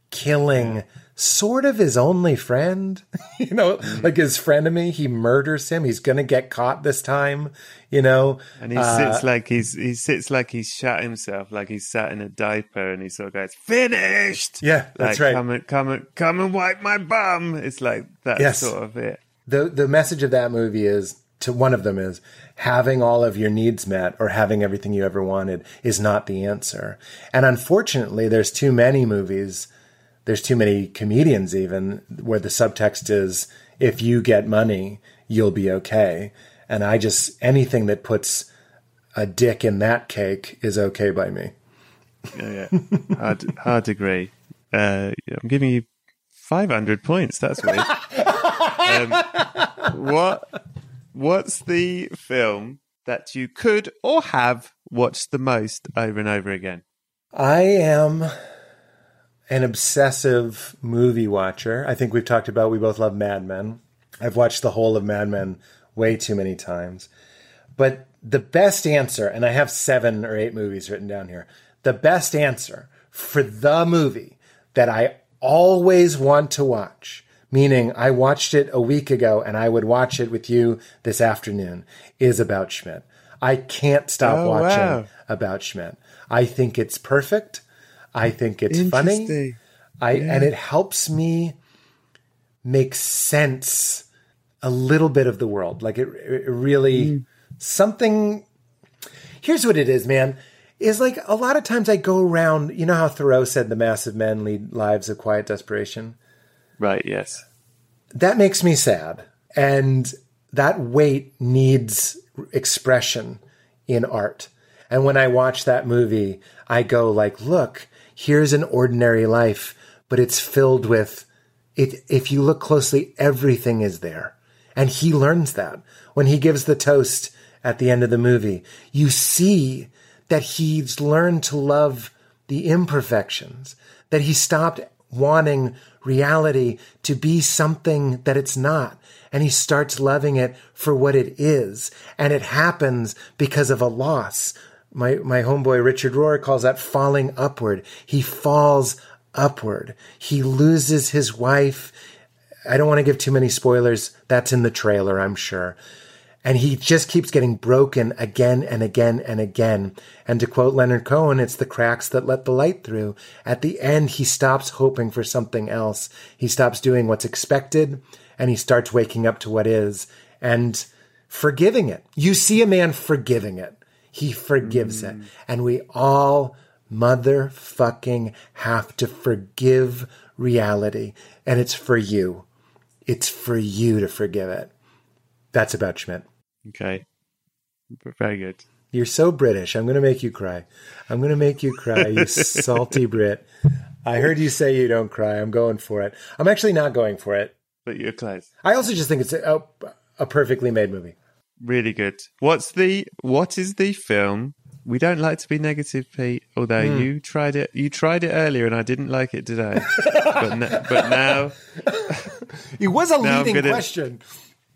killing sort of his only friend. you know, like his frenemy. He murders him. He's to get caught this time, you know. And he Uh, sits like he's he sits like he's shot himself, like he's sat in a diaper, and he sort of goes, "Finished." Yeah, that's like, right. Come and come and come and wipe my bum. It's like that Yes. sort of it. the the message of that movie is to one of them is having all of your needs met or having everything you ever wanted is not the answer. And unfortunately, there's too many movies, there's too many comedians even where the subtext is if you get money, you'll be okay. And I just anything that puts a dick in that cake is okay by me. Yeah, yeah. hard, hard agree. Uh, I'm giving you 500 points. That's weird. um, what What's the film that you could or have watched the most over and over again? I am an obsessive movie watcher. I think we've talked about we both love Mad Men. I've watched the whole of Mad Men way too many times. But the best answer, and I have seven or eight movies written down here, the best answer for the movie that I always want to watch, meaning I watched it a week ago and I would watch it with you this afternoon, is About Schmidt. I can't stop Oh, watching wow. About Schmidt. I think it's perfect. I think it's funny. Interesting. I and it helps me make sense a little bit of the world. Like it, it really hmm. something. Here's what it is, man. Is like a lot of times I go around. You know how Thoreau said the massive men lead lives of quiet desperation. Right, yes. That makes me sad, and that weight needs expression in art. And when I watch that movie, I go like, look, here's an ordinary life, but it's filled with it. If you look closely, everything is there. And he learns that when he gives the toast at the end of the movie, you see that he's learned to love the imperfections, that he stopped wanting reality to be something that it's not. And he starts loving it for what it is. And it happens because of a loss. My, my homeboy Richard Rohr calls that falling upward. He falls upward. He loses his wife. I don't want to give too many spoilers. That's in the trailer, I'm sure. And he just keeps getting broken again and again and again. And to quote Leonard Cohen, it's the cracks that let the light through. At the end, he stops hoping for something else. He stops doing what's expected and he starts waking up to what is and forgiving it. You see a man forgiving it. He forgives it. Mm. And we all motherfucking have to forgive reality. And it's for you. It's for you to forgive it. That's about Schmidt. Okay. Very good. You're so British. I'm going to make you cry. I'm going to make you cry, you salty Brit. I heard you say you don't cry. I'm going for it. I'm actually not going for it. But you're close. I also just think it's a, a perfectly made movie. Really good. What's the what is the film? We don't like to be negative, Pete. Although Hmm. you tried it, you tried it earlier, and I didn't like it today. but, n- but now, It was a leading gonna- question.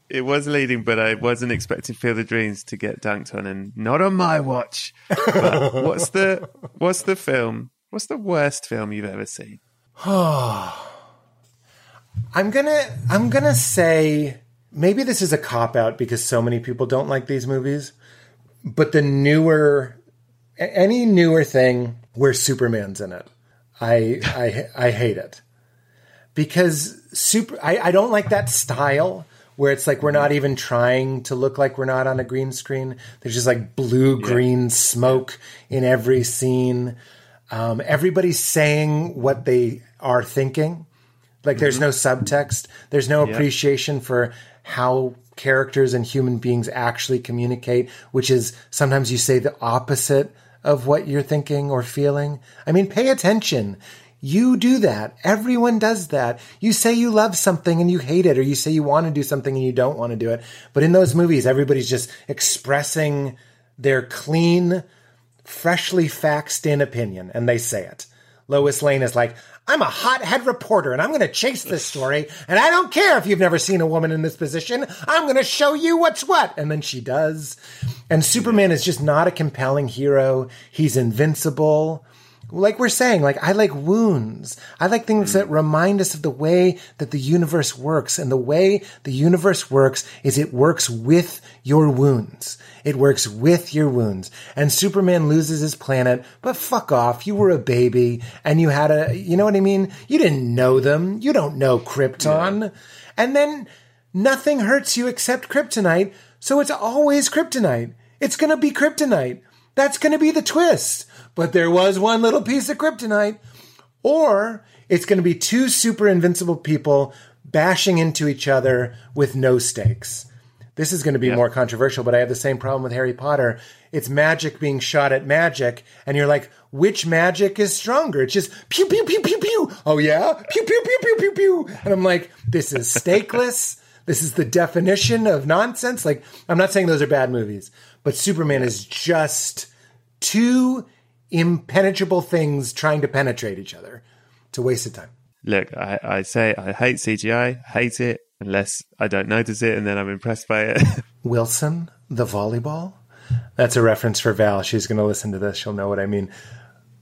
it was leading, but I wasn't expecting Field of Dreams to get dunked on, and not on my watch. But what's the what's the film? What's the worst film you've ever seen? Oh I'm gonna I'm gonna say maybe this is a cop out because so many people don't like these movies, but the newer any newer thing where Superman's in it, I I I hate it because super I, I don't like that style where it's like we're not even trying to look like we're not on a green screen. There's just like blue green smoke in every scene. Um, everybody's saying what they are thinking. Like there's no subtext. There's no appreciation for how characters and human beings actually communicate, which is sometimes you say the opposite of what you're thinking or feeling. I mean, pay attention. You do that. Everyone does that. You say you love something and you hate it, or you say you want to do something and you don't want to do it. But in those movies, everybody's just expressing their clean, freshly faxed in opinion, and they say it. Lois Lane is like, I'm a hothead reporter and I'm going to chase this story. And I don't care if you've never seen a woman in this position. I'm going to show you what's what. And then she does. And Superman is just not a compelling hero. He's invincible. Like we're saying, like I like wounds. I like things that mm. remind us of the way that the universe works. And the way the universe works is it works with your wounds. It works with your wounds. And Superman loses his planet, but fuck off. You were a baby and you had a, you know what I mean? You didn't know them. You don't know Krypton. And then nothing hurts you except kryptonite. So it's always kryptonite. It's going to be kryptonite. That's going to be the twist. But there was one little piece of kryptonite. Or it's going to be two super invincible people bashing into each other with no stakes. This is going to be more controversial, but I have the same problem with Harry Potter. It's magic being shot at magic, and you're like, which magic is stronger? It's just pew, pew, pew, pew, pew. Oh, yeah? Pew, pew, pew, pew, pew, pew. And I'm like, this is stakeless. This is the definition of nonsense. Like, I'm not saying those are bad movies, but Superman is just two impenetrable things trying to penetrate each other. It's a waste of time. Look, I, I say I hate CGI, hate it unless I don't notice it, and then I'm impressed by it. Wilson, the volleyball. That's a reference for Val. She's going to listen to this. She'll know what I mean.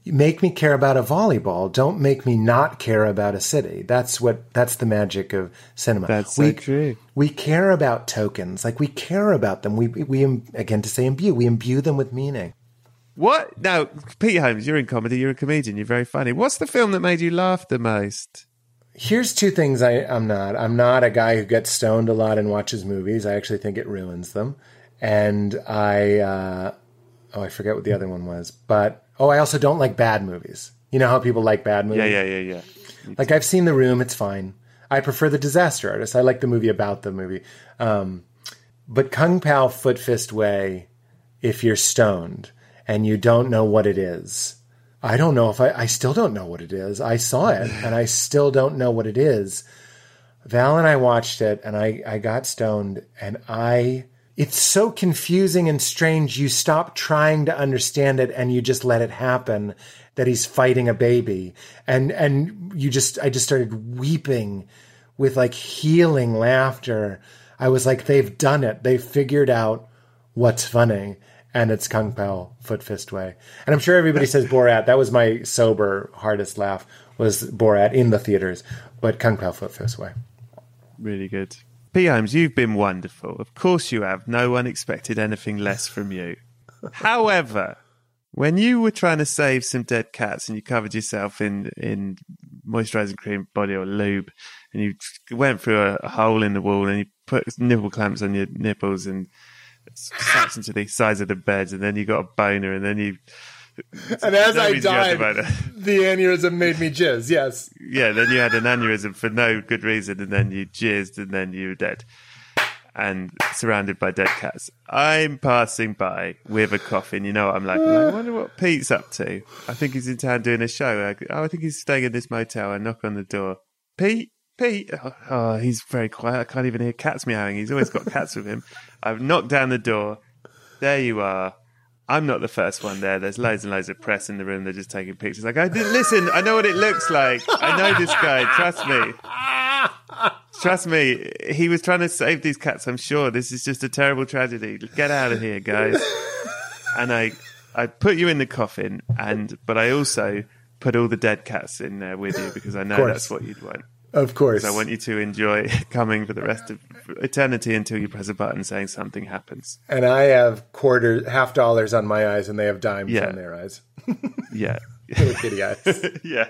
Make me care about a volleyball. Don't make me not care about a city. That's what. That's the magic of cinema. That's so true. We care about tokens. Like we care about them. We we again to say imbue. We imbue them with meaning. What? No, Pete Holmes, you're in comedy. You're a comedian. You're very funny. What's the film that made you laugh the most? Here's two things I, I'm not. I'm not a guy who gets stoned a lot and watches movies. I actually think it ruins them. And I, uh, oh, I forget what the other one was. But, oh, I also don't like bad movies. You know how people like bad movies? Yeah, yeah, yeah, yeah. Like I've seen The Room, it's fine. I prefer The Disaster Artist. I like the movie about the movie. Um, but Kung Pow Foot Fist Way, if you're stoned and you don't know what it is, I don't know if I, I still don't know what it is. I saw it and I still don't know what it is. Val and I watched it and I, I got stoned and I, it's so confusing and strange. You stop trying to understand it and you just let it happen that he's fighting a baby. And, and you just, I just started weeping with like healing laughter. I was like, they've done it. They've figured out what's funny. And it's Kung Pow Foot Fist Way. And I'm sure everybody says Borat. That was my sober hardest laugh was Borat in the theaters, but Kung Pow Foot Fist Way. Really good. P. Holmes, you've been wonderful. Of course you have. No one expected anything less from you. However, when you were trying to save some dead cats and you covered yourself in, in moisturizing cream, body or lube, and you went through a, a hole in the wall and you put nipple clamps on your nipples and sucked into the sides of the beds, and then you got a boner, and then you. And as I reason you had died, the aneurysm made me jizz. Yes. Yeah, then you had an aneurysm for no good reason, and then you jizzed, and then you were dead. And surrounded by dead cats. I'm passing by with a coffin. You know what I'm like? I'm like, I wonder what Pete's up to. I think he's in town doing a show. I, oh, I think he's staying in this motel. I knock on the door. Pete? Pete? Oh, oh, he's very quiet. I can't even hear cats meowing. He's always got cats with him. I've knocked down the door. There you are. I'm not the first one there. There's loads and loads of press in the room. They're just taking pictures. Like, I go, listen, I know what it looks like. I know this guy. Trust me. Trust me, he was trying to save these cats. I'm sure this is just a terrible tragedy. Get out of here, guys. and I, I put you in the coffin, and but I also put all the dead cats in there with you because I know that's what you'd want. Of course. I want you to enjoy coming for the rest of eternity until you press a button saying something happens. and I have quarter, half dollars on my eyes, and they have dimes Yeah. on their eyes. Yeah. Little kitty eyes. yeah.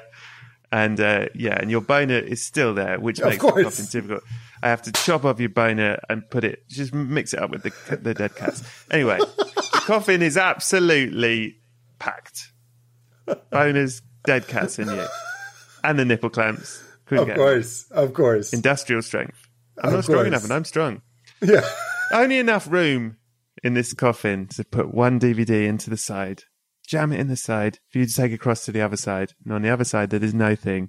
And uh, yeah, and your boner is still there, which Of makes course. coffin difficult. I have to chop off your boner and put it, just mix it up with the, the dead cats. Anyway, the coffin is absolutely packed. Boners, dead cats in you, and the nipple clamps. Couldn't Of course. Of course. industrial strength. I'm Of not strong course. enough, and I'm strong. Yeah. Only enough room in this coffin to put one DVD into the side, jam it in the side for you to take across to the other side. And on the other side, there is no thing.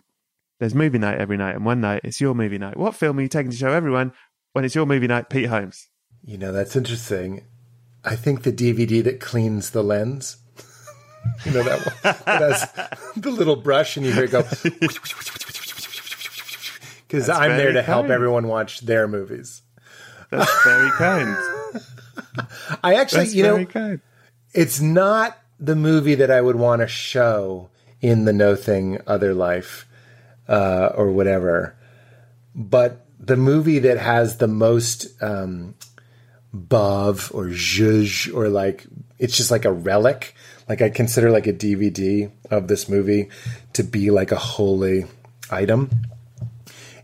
There's movie night every night, and one night it's your movie night. What film are you taking to show everyone when it's your movie night? Pete Holmes. You know, that's interesting. I think the DVD that cleans the lens. you know that one? It has the little brush, and you hear it go. Because I'm there to help everyone watch their movies. That's very kind. I actually, That's you know, kind. it's not the movie that I would want to show in the No Thing Other Life uh, or whatever, but the movie that has the most um, bov or zhuzh or like it's just like a relic. Like I consider like a DVD of this movie to be like a holy item.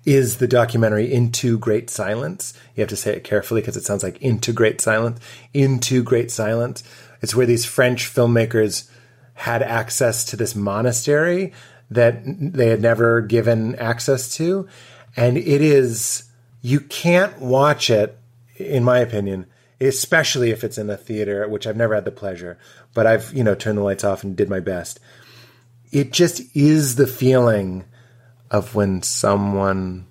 Is the documentary Into Great Silence? You have to say it carefully because it sounds like Into Great Silence. Into Great Silence. It's where these French filmmakers had access to this monastery that they had never given access to. And it is, you can't watch it, in my opinion, especially if it's in a theater, which I've never had the pleasure, but I've, you know, turned the lights off and did my best. It just is the feeling of when someone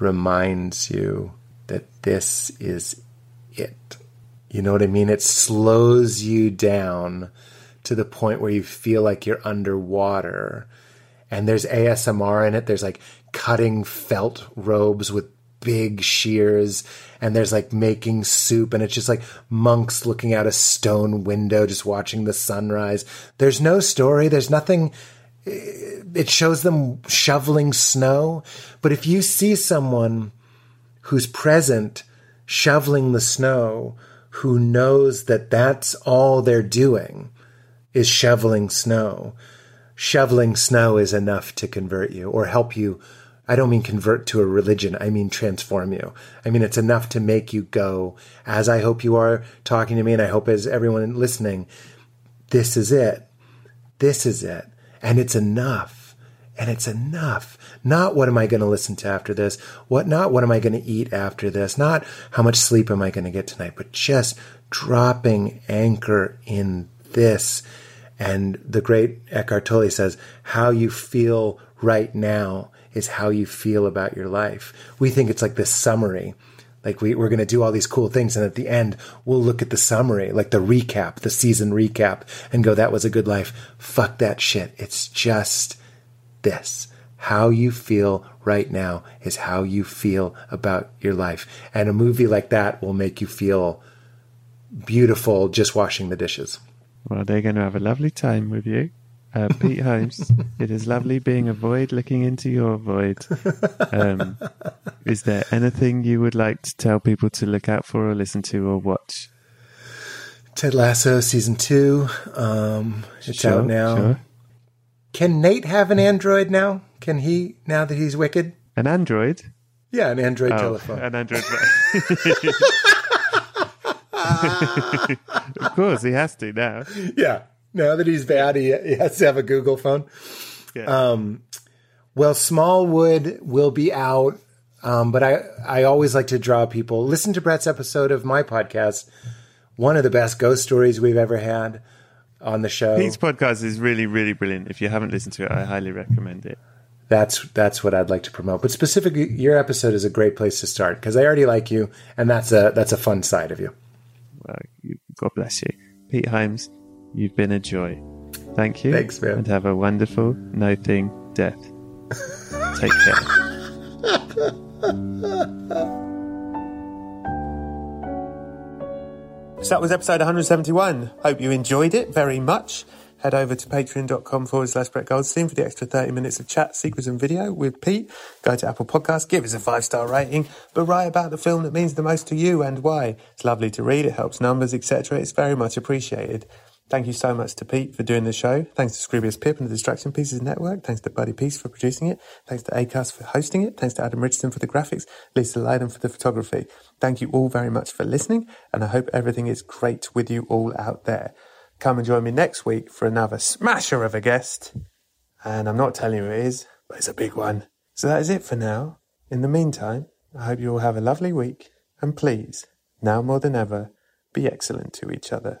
reminds you that this is it. You know what I mean? It slows you down to the point where you feel like you're underwater. And there's ASMR in it. There's like cutting felt robes with big shears. And there's like making soup. And it's just like monks looking out a stone window, just watching the sunrise. There's no story. There's nothing it shows them shoveling snow. But if you see someone who's present shoveling the snow, who knows that that's all they're doing is shoveling snow, shoveling snow is enough to convert you or help you. I don't mean convert to a religion. I mean transform you. I mean, it's enough to make you go, as I hope you are talking to me, and I hope as everyone listening, this is it. This is it. And it's enough. And it's enough. Not what am I going to listen to after this? What, not what am I going to eat after this? Not how much sleep am I going to get tonight, but just dropping anchor in this. And the great Eckhart Tolle says, how you feel right now is how you feel about your life. We think it's like this summary. Like we, we're going to do all these cool things. And at the end, we'll look at the summary, like the recap, the season recap and go, that was a good life. Fuck that shit. It's just this. How you feel right now is how you feel about your life. And a movie like that will make you feel beautiful just washing the dishes. Well, they're going to have a lovely time with you. Uh, Pete Holmes, it is lovely being a void looking into your void. Um, is there anything you would like to tell people to look out for or listen to or watch? Ted Lasso season two. Um, it's Sure, out now. sure. Can Nate have an Android now? Can he, now that he's wicked? An Android? Yeah, an Android Oh, telephone. An Android. of course, he has to now. yeah. Now that he's bad, he, he has to have a Google phone. Yeah. Um, well, Smallwood will be out, um, but I, I always like to draw people. Listen to Brett's episode of my podcast, one of the best ghost stories we've ever had on the show. Pete's podcast is really, really brilliant. If you haven't listened to it, I highly recommend it. That's that's what I'd like to promote. But specifically, your episode is a great place to start because I already like you, and that's a that's a fun side of you. Well, God bless you. Pete Holmes, you've been a joy. Thank you. Thanks, man. And have a wonderful, no thing death. Take care. So that was episode 171. Hope you enjoyed it very much. Head over to patreon.com forward slash Brett Goldstein for the extra 30 minutes of chat, secrets, and video with Pete. Go to Apple Podcasts, give us a five star rating, but write about the film that means the most to you and why. It's lovely to read, it helps numbers, etc. It's very much appreciated. Thank you so much to Pete for doing the show. Thanks to Scroobius Pip and the Distraction Pieces Network. Thanks to Buddy Peace for producing it. Thanks to Acast for hosting it. Thanks to Adam Richardson for the graphics. Lisa Lydon for the photography. Thank you all very much for listening, and I hope everything is great with you all out there. Come and join me next week for another smasher of a guest. And I'm not telling you who it is, but it's a big one. So that is it for now. In the meantime, I hope you all have a lovely week. And please, now more than ever, be excellent to each other.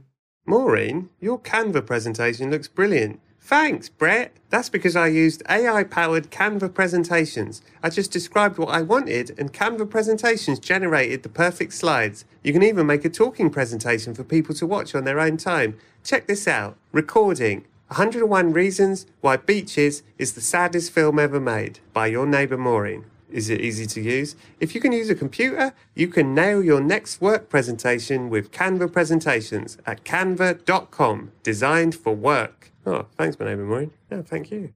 Maureen, your Canva presentation looks brilliant. Thanks, Brett. That's because I used AI powered Canva presentations. I just described what I wanted, and Canva presentations generated the perfect slides. You can even make a talking presentation for people to watch on their own time. Check this out Recording 101 Reasons Why Beaches is the Saddest Film Ever Made by your neighbour Maureen. Is it easy to use? If you can use a computer, you can nail your next work presentation with Canva presentations at canva.com, designed for work. Oh, thanks, my neighbour Maureen. No, thank you.